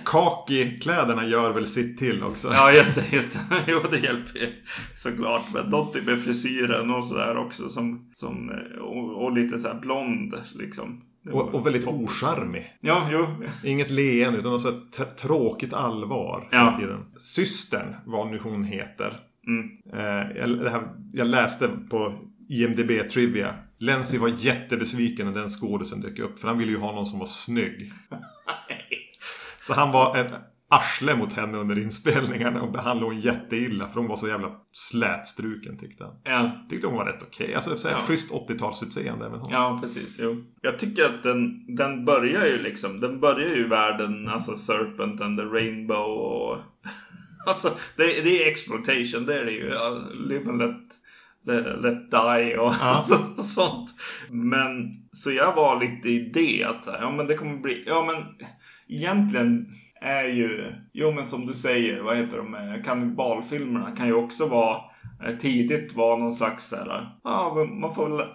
S2: Kaki-kläderna gör väl sitt till också.
S3: ja just det, just det. Jo det hjälper ju såklart. Men Dottie med frisyren och sådär också som, som och, och lite så här blond liksom.
S2: Och, och väldigt ocharmig.
S3: Ja, jo.
S2: Inget leende utan något så tråkigt allvar
S3: Ja.
S2: tiden. Systern, vad nu hon heter.
S3: Mm.
S2: Eh, jag, här, jag läste på IMDB Trivia. Lenzi var jättebesviken när den skådisen dök upp. För han ville ju ha någon som var snygg. Så han var en arsle mot henne under inspelningarna och behandlade hon jätteilla för hon var så jävla slätstruken tyckte han.
S3: Ja.
S2: Tyckte hon var rätt okej. Alltså så här,
S3: Ja.
S2: schysst 80-talsutseende även hon.
S3: Ja, precis. Jo. Jag tycker att den, den börjar ju liksom. Den börjar ju världen, alltså Serpent and the Rainbow och... Alltså, det, det är exploitation, det är det ju. Live and let, let, die och
S2: Ja.
S3: så, sånt. Men, så jag var lite i det att ja men det kommer bli, ja men egentligen är ju, jo men som du säger, vad heter de, eh, kannibalfilmerna kan ju också vara eh, tidigt vara någon slags så här, ja men man får väl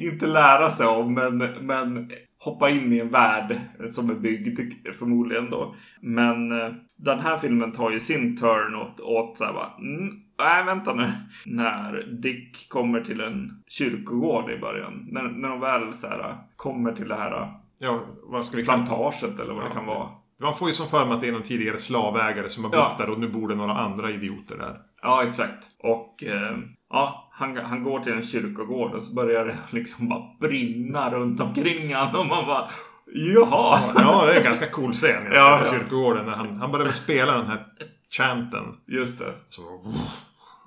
S3: inte lära sig om men, men hoppa in i en värld som är byggd förmodligen då. Men eh, den här filmen tar ju sin turn åt, åt så här bara, mm, nej vänta nu. När Dick kommer till en kyrkogård i början. När, när de väl så här kommer till det här
S2: Ja, vad ska vi
S3: plantaget eller vad det kan vara.
S2: Man får ju som för mig att det är någon tidigare slavägare som har bott
S3: Ja.
S2: där och nu bor det några andra idioter där.
S3: Ja, exakt. Och eh, ja, han, han går till en kyrkogård och så börjar det liksom bara brinna runt omkring honom och man bara Jaha!
S2: Ja, det är en ganska cool scen egentligen
S3: Ja,
S2: på
S3: ja.
S2: kyrkogården. När han, han börjar spela den här chanten.
S3: Just det.
S2: Så,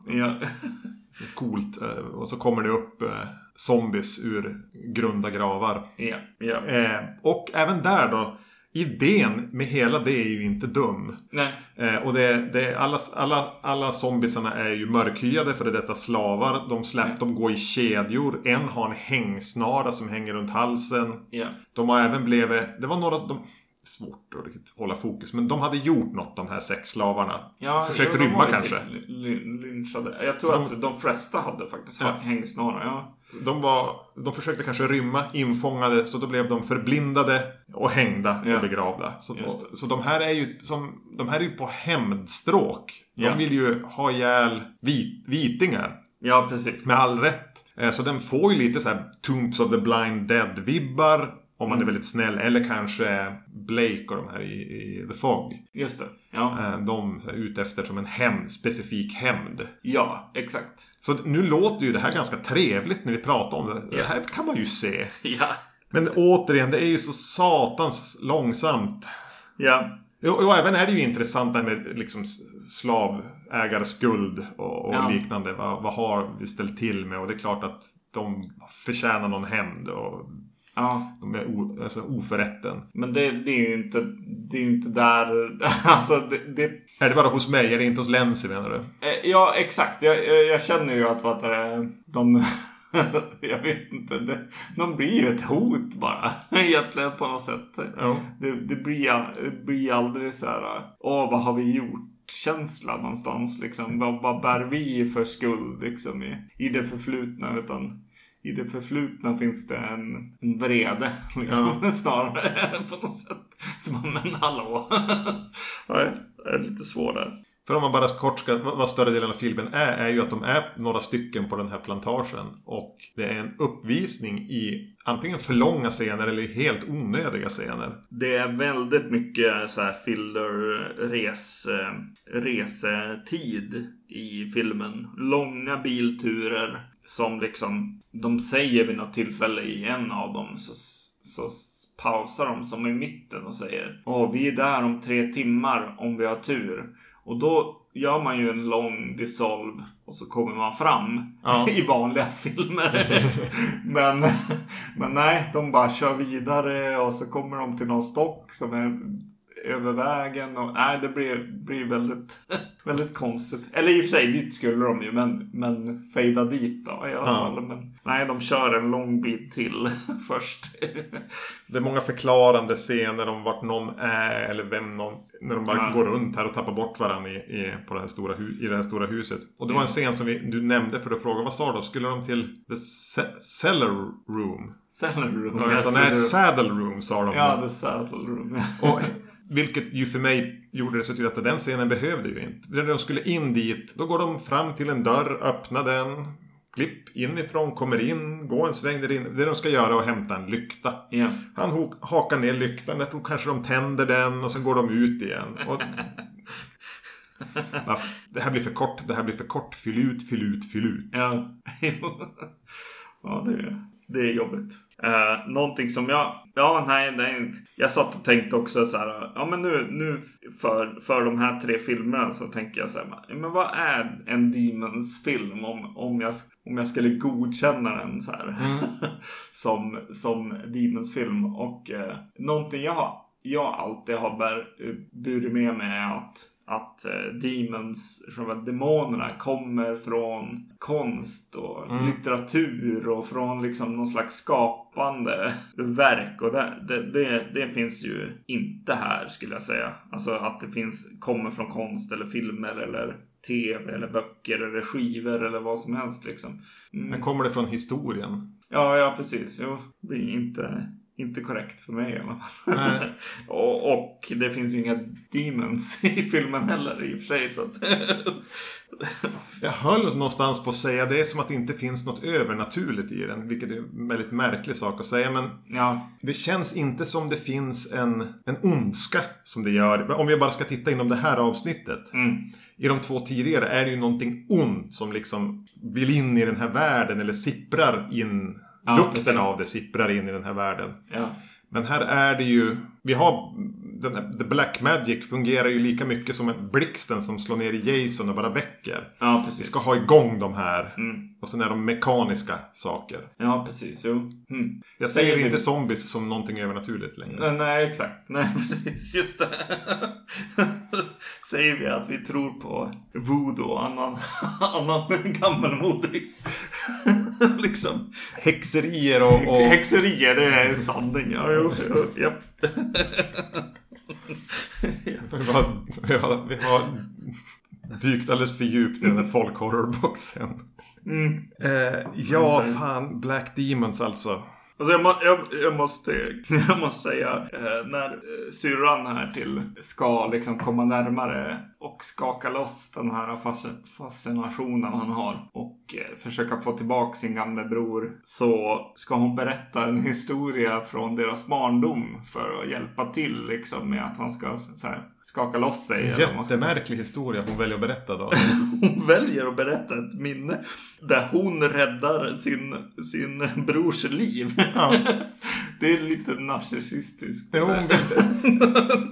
S3: Ja,
S2: så coolt. Eh, Och så kommer det upp eh, zombies ur grunda gravar.
S3: ja, ja.
S2: Eh, och även där då. Idén med hela det är ju inte dum.
S3: Nej,
S2: Eh, och det, det, alla, alla, alla zombisarna är ju mörkhyade för det detta slavar. De släpp, de går i kedjor. En har en hängsnara som hänger runt halsen.
S3: ja.
S2: De har även blivit, det var några, de, svårt att hålla fokus. Men de hade gjort något de här sex slavarna.
S3: ja
S2: Försökt
S3: jo,
S2: rymma kanske.
S3: typ ly- Lynchade. Jag tror
S2: Så
S3: att
S2: de-
S3: de flesta hade faktiskt
S2: Ja.
S3: hängsnara. Ja.
S2: De, var, de försökte kanske rymma, infångade, så då blev de förblindade och hängda
S3: Ja.
S2: och begravda. Så, då, så de här är ju som, de här är ju på hämndstråk. De
S3: Ja.
S2: vill ju ha ihjäl vit, vitingar.
S3: ja, precis.
S2: Med all rätt. Eh, Så den får ju lite så här Tombs of the Blind Dead-vibbar. Om man är
S3: Mm.
S2: väldigt snäll. Eller kanske Blake och de här i, i The Fog.
S3: Just det. Ja,
S2: Eh, De är ute efter som en hämnd, specifik hämnd.
S3: ja exakt.
S2: Så nu låter ju det här ganska trevligt när vi pratar om det. Det här kan man ju se.
S3: Ja,
S2: Men återigen, det är ju så satans långsamt.
S3: ja,
S2: Och, och även är det ju intressant det här med liksom slavägarskuld och, och
S3: Ja.
S2: liknande. Vad, vad har vi ställt till med? Och det är klart att de förtjänar någon hämnd. Och
S3: ja.
S2: de är o, alltså, oförrätten.
S3: Men det, det är ju inte, det är inte där, alltså det, det
S2: Är det bara hos mig? Är det inte hos Lenzi menar du?
S3: Eh, Ja, exakt. Jag, jag, jag känner ju att vad det de... jag vet inte. Det, de blir ju ett hot bara. Egentligen på något sätt.
S2: Ja.
S3: Det, det, blir, det blir aldrig så här. Åh, vad har vi gjort? Känsla någonstans liksom. Vad, vad bär vi för skuld liksom i, i det förflutna? Utan i det förflutna finns det en, en vrede liksom. Snarare på något sätt. Som man, men hallå. Nej, det är lite svårt där.
S2: För om man bara kort ska, vad vad större delen av filmen är, är ju att de är några stycken på den här plantagen. Och det är en uppvisning i antingen för långa scener eller helt onödiga scener.
S3: Det är väldigt mycket så här filler res, resetid i filmen. Långa bilturer som liksom de säger vid något tillfälle i en av dem så, så pausar de som i mitten och säger Åh, vi är där om tre timmar om vi har tur. Och då gör man ju en lång dissolve och så kommer man fram
S2: Ja.
S3: i vanliga filmer. men, men nej, de bara kör vidare och så kommer de till någon stock som är över vägen och nej, det blir, blir väldigt, väldigt konstigt. Eller i och för sig, dit skulle de ju, men, men fejda dit då i alla
S2: Ja.
S3: fall. Men nej, de kör en lång bit till först.
S2: Det är många förklarande scener om vart någon är eller vem någon... När de bara
S3: Ja.
S2: går runt här och tappar bort varandra i, i, på det här stora i det här stora huset. Och det var en scen som vi, du nämnde för att fråga vad sa du? Skulle de till the ce- cellar room?
S3: Cellar room.
S2: Ja,
S3: jag trodde-
S2: nej, saddle room sa de.
S3: Ja, the saddle room.
S2: Och, vilket ju för mig gjorde det så tydligt att den scenen behövde ju inte. När de skulle in dit, då går de fram till en dörr, öppnar den, klipp inifrån, kommer in, går en sväng där inne. Det de ska göra är att hämta en lykta.
S3: ja.
S2: Han hakar ner lyktan, jag tror kanske de tänder den och så går de ut igen. Och... Det här blir för kort, det här blir för kort. Fyll ut, fyll ut, fyll ut.
S3: Ja, ja det, det är jobbigt. Uh, någonting som jag, ja nej, nej, jag satt och tänkte också så här, ja men nu, nu för, för de här tre filmerna så tänker jag så här, men vad är en Demons film om, om, jag, om jag skulle godkänna den så här mm. som, som Demons film och uh, någonting jag, jag alltid har bär, burit med mig är att att eh, demons, själva demonerna kommer från konst och mm. litteratur och från liksom någon slags skapande verk. Och det, det, det, det, finns ju inte här skulle jag säga. Alltså att det finns, kommer från konst eller filmer eller tv eller böcker eller skivor eller vad som helst liksom.
S2: Mm. Men kommer det från historien?
S3: Ja, ja precis. Jo, det är inte inte korrekt för mig i alla fall. och, och, det finns ju inga demons i filmen heller i och för sig. Så att
S2: jag höll någonstans på att säga det är som att det inte finns något övernaturligt i den. Vilket är en väldigt märklig sak att säga. Men
S3: ja.
S2: det känns inte som det finns en, en ondska som det gör. Om vi bara ska titta inom det här avsnittet.
S3: Mm.
S2: I de två tidigare är det ju någonting ont som liksom vill in i den här världen eller sipprar in Ja, Lukten precis. av det sipprar in i den här världen.
S3: Ja.
S2: Men här är det ju, vi har den här, The Black Magic fungerar ju lika mycket som en blixten som slår ner i Jason och bara väcker.
S3: Ja, precis.
S2: Vi ska ha igång de här.
S3: Mm.
S2: Och sen är de mekaniska saker.
S3: Ja, precis. Jo. Mm.
S2: Jag säger det inte zombies som någonting övernaturligt längre.
S3: Nej, nej exakt. Nej, precis. Just det. säger vi att vi tror på voodoo och annan, annan gammalmodig liksom.
S2: Häxerier och, och...
S3: Häxerier, det är sanning. Ja, jo, jo, japp.
S2: vi, har, vi, har, vi har dykt alldeles för djupt i den där folkhorrorboxen.
S3: Mm.
S2: Eh, ja, fan. Black Demons alltså.
S3: Alltså jag, må, jag, jag, måste, jag måste säga, eh, när eh, syrran här till ska liksom komma närmare och skaka loss den här fascinationen han har och eh, försöka få tillbaka sin gamle bror så ska hon berätta en historia från deras barndom för att hjälpa till liksom med att han ska här, skaka loss sig.
S2: Jättemärklig historia hon väljer att berätta då.
S3: hon väljer att berätta ett minne där hon räddar sin, sin brors liv. Ja. det är lite narcissistiskt.
S2: Hon,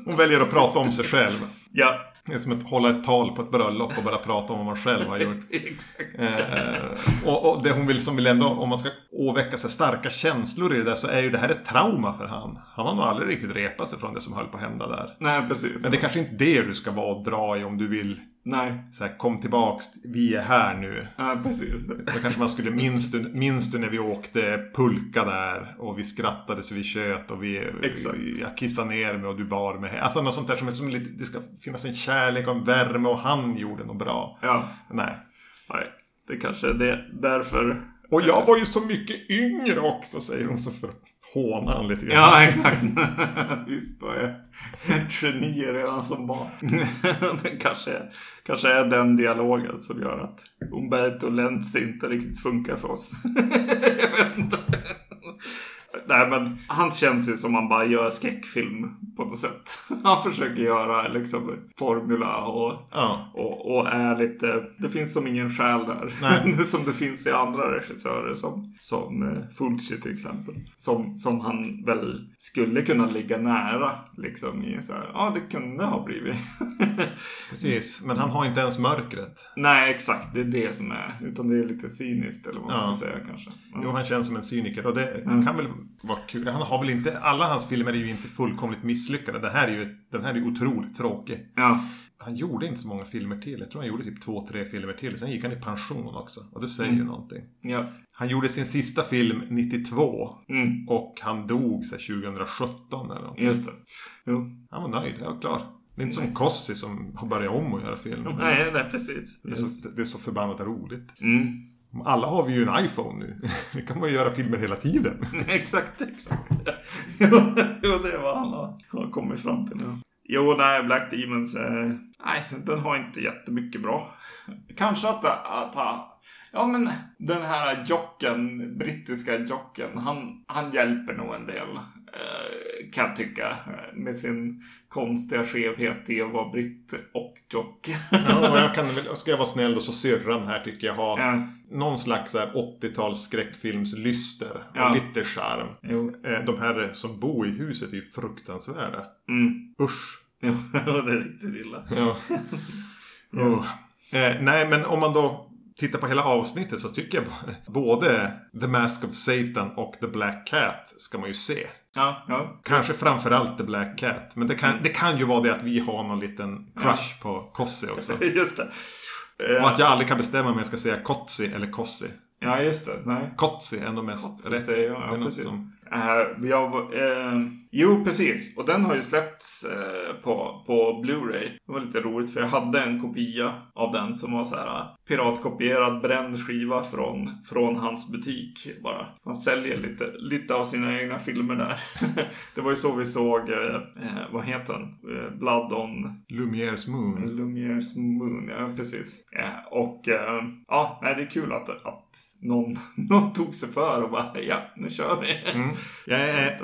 S2: hon väljer att prata om sig själv.
S3: Ja.
S2: Det är som att hålla ett tal på ett bröllop och bara prata om vad man själv har gjort.
S3: Exakt.
S2: Eh, och, och, det hon vill som vill ändå, om man ska åväcka sig starka känslor i det där så är ju det här ett trauma för han. Han har nog aldrig riktigt repat sig från det som höll på att hända där.
S3: Nej, precis.
S2: Men det är kanske inte det du ska vara och dra i om du vill
S3: Nej.
S2: Så här, kom tillbaks, vi är här nu.
S3: Ja, precis.
S2: Då kanske man skulle, minns du, minns du när vi åkte pulka där och vi skrattade så vi tjöt och vi,
S3: Exakt.
S2: jag kissade ner mig och du bar mig. Alltså något sånt där som är som lite, det ska finnas en kärlek och en värme och han gjorde något bra.
S3: Ja.
S2: Nej.
S3: Nej, det kanske är det därför.
S2: Och jag var ju så mycket yngre också säger hon så för håna han lite grann.
S3: Ja, exakt. Visst var jag ett geni redan som barn. det kanske, kanske är den dialogen som gör att Umberto Lenz inte riktigt funkar för oss. jag vet inte. Nej men han känns ju som han bara gör skräckfilm på något sätt. Han försöker göra liksom formula och,
S2: ja.
S3: och, och, är lite, det finns som ingen själ där. Som det finns i andra regissörer som, som uh, Fulci till exempel. Som, som han väl skulle kunna ligga nära liksom i så här, ja det kunde ha blivit.
S2: Precis, men han har inte ens mörkret.
S3: Nej exakt, det är det som är, utan det är lite cyniskt eller vad man ja. ska säga kanske.
S2: Ja. Jo, han känns som en cyniker och det mm. kan väl vara kul. Han har väl inte, alla hans filmer är ju inte fullkomligt misslyckade. Det här är ju, den här är ju otroligt tråkig.
S3: Ja.
S2: Han gjorde inte så många filmer till. Jag tror han gjorde typ två, tre filmer till. Sen gick han i pension också. Och det säger mm. ju någonting.
S3: Ja.
S2: Han gjorde sin sista film 92.
S3: Mm.
S2: Och han dog så 2017 eller någonting.
S3: Just det. Jo.
S2: Han var nöjd, jag var klar. Det är inte som Kossi som har börjat om att göra film.
S3: Nej, nej precis.
S2: Det är så, det är så förbannat roligt.
S3: Mm.
S2: Alla har vi ju en iPhone nu. Nu kan man ju göra filmer hela tiden.
S3: exakt, exakt. jo, det är vad han har, har kommit fram till nu. Jo, nej, Black Demons. Eh, nej, den har inte jättemycket bra. Kanske att, att han... Ja, men den här jocken, brittiska jocken, han, han hjälper nog en del. Eh, kan jag tycka. eh, Med sin konstiga skevhet i att vara britt och jock.
S2: Ja, och jag kan väl, ska jag vara snäll då så syrran här tycker jag har
S3: Ja.
S2: någon slags så här 80-tals skräckfilmslyster
S3: Ja.
S2: och lite charm.
S3: Jo.
S2: Eh, De här som bor i huset är ju fruktansvärda.
S3: Mm.
S2: Usch.
S3: Jo, det är riktigt illa.
S2: Ja. Oh. Eh, nej, men om man då tittar på hela avsnittet så tycker jag bara- både The Mask of Satan och The Black Cat ska man ju se.
S3: Ja, ja.
S2: Kanske framförallt The Black Cat. Men det kan, det kan ju vara det att vi har någon liten crush på Kossi också.
S3: Just det.
S2: Och att jag aldrig kan bestämma om jag ska säga Kotsi eller Kossi.
S3: Ja, just det. Nej.
S2: Kotsi är nog mest
S3: Kotsi
S2: rätt.
S3: säger jag, ja, precis.
S2: som...
S3: Uh, jag, eh, jo, precis. Och den har ju släppts eh, på, på Blu-ray. Det var lite roligt för jag hade en kopia av den som var så här piratkopierad bränd skiva från, från hans butik bara. Han säljer lite, lite av sina egna filmer där. det var ju så vi såg, vad heter den? Blood on
S2: Lumières Moon.
S3: Lumières Moon, ja precis. Och ja, nej, det är kul att, att någon, någon tog sig för och bara ja, nu kör vi.
S2: Mm. Är,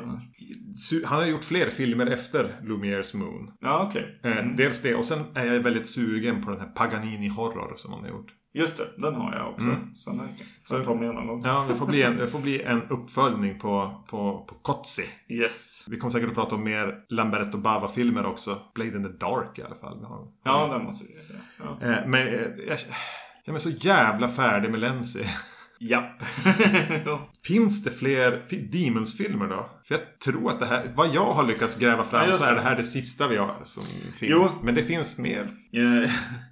S2: han har gjort fler filmer efter Lumières Moon.
S3: Ja, okej.
S2: Eh,
S3: Mm.
S2: Dels det och sen är jag väldigt sugen på den här Paganini Horror som han har gjort.
S3: Just det, den har jag också.
S2: Mm.
S3: Så den får jag ta med någon gång.
S2: Ja, det får bli en, det får bli en uppföljning på, på, på Kotzi.
S3: Yes.
S2: Vi kommer säkert att prata om mer Lamberto Bava-filmer också. Blade in the Dark i alla fall. Har-
S3: Ja, den måste vi säga. Ja.
S2: Eh, Men eh, jag, jag är så jävla färdig med Lenzi.
S3: Japp.
S2: Finns det fler fi- Demons-filmer då? För jag tror att det här, vad jag har lyckats gräva fram
S3: Ja,
S2: så är
S3: det.
S2: här det sista vi har som finns.
S3: Jo.
S2: Men det finns mer,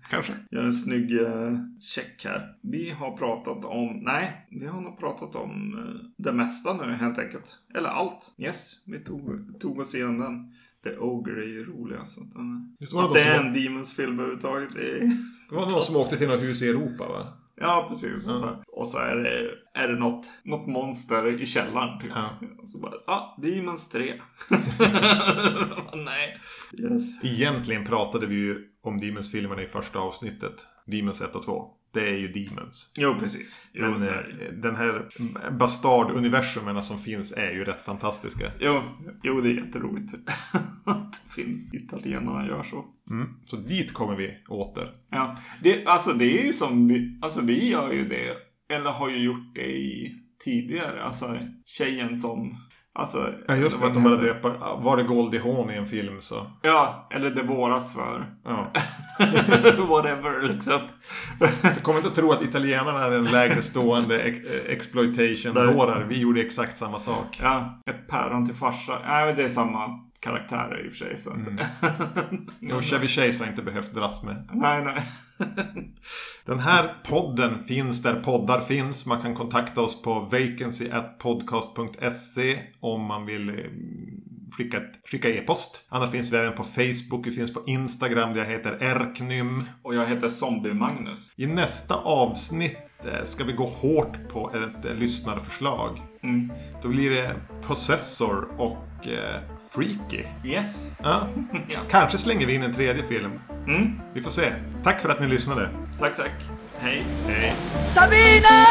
S2: kanske.
S3: Gör en snygg eh, check här. Vi har pratat om, nej, vi har nog pratat om eh, det mesta nu helt enkelt. Eller allt. Yes, vi tog, tog oss igenom den. The Ogre är ju rolig alltså. Den,
S2: var
S3: att
S2: de
S3: det är en Demons-film överhuvudtaget. Det är...
S2: Det var någon som åkte till något hus i Europa va?
S3: Ja, precis.
S2: Ja.
S3: Och så är det, är det något, något monster i källaren typ.
S2: Ja.
S3: Och så bara, ah, Demons 3. Nej. Yes.
S2: Egentligen pratade vi ju om Demons-filmerna i första avsnittet. Demons 1 och 2. Det är ju Demons.
S3: Jo, precis. Jo,
S2: Men eh, den här bastard-universumerna som finns är ju rätt fantastiska.
S3: Jo, jo, det är jätteroligt att det finns italienarna gör så.
S2: Mm. Så dit kommer vi åter.
S3: Ja, det, alltså det är ju som vi, alltså vi gör ju det, eller har ju gjort det i tidigare, alltså tjejen som, alltså.
S2: Ja just det, att de
S3: heter.
S2: döper, var det Goldie Hawn i en film så.
S3: Ja, eller det våras för.
S2: Ja.
S3: Whatever liksom.
S2: Så kom inte att tro att italienarna är en lägre stående eh, exploitation-dårar. Vi gjorde exakt samma sak.
S3: Ja, ett päron till farsa. Nej, men det är samma karaktärer i och för sig. Så.
S2: Mm.
S3: Men-
S2: Och Chevy Chase har inte behövt dras med.
S3: Nej, nej.
S2: Den här podden finns där poddar finns. Man kan kontakta oss på vacancy.podcast.se om man vill eh, skicka, skicka e-post. Annars finns vi även på Facebook. Vi finns på Instagram där jag heter Erknym.
S3: Och jag heter Zombie-Magnus.
S2: I nästa avsnitt eh, ska vi gå hårt på ett eh, lyssnarförslag.
S3: Mm.
S2: Då blir det Possessor och Freaky.
S3: Yes.
S2: Ja.
S3: ja.
S2: Kanske slänger vi in en tredje film.
S3: Mm.
S2: Vi får se. Tack för att ni lyssnade.
S3: Tack, tack. Hej.
S2: Hej.
S4: Sabina!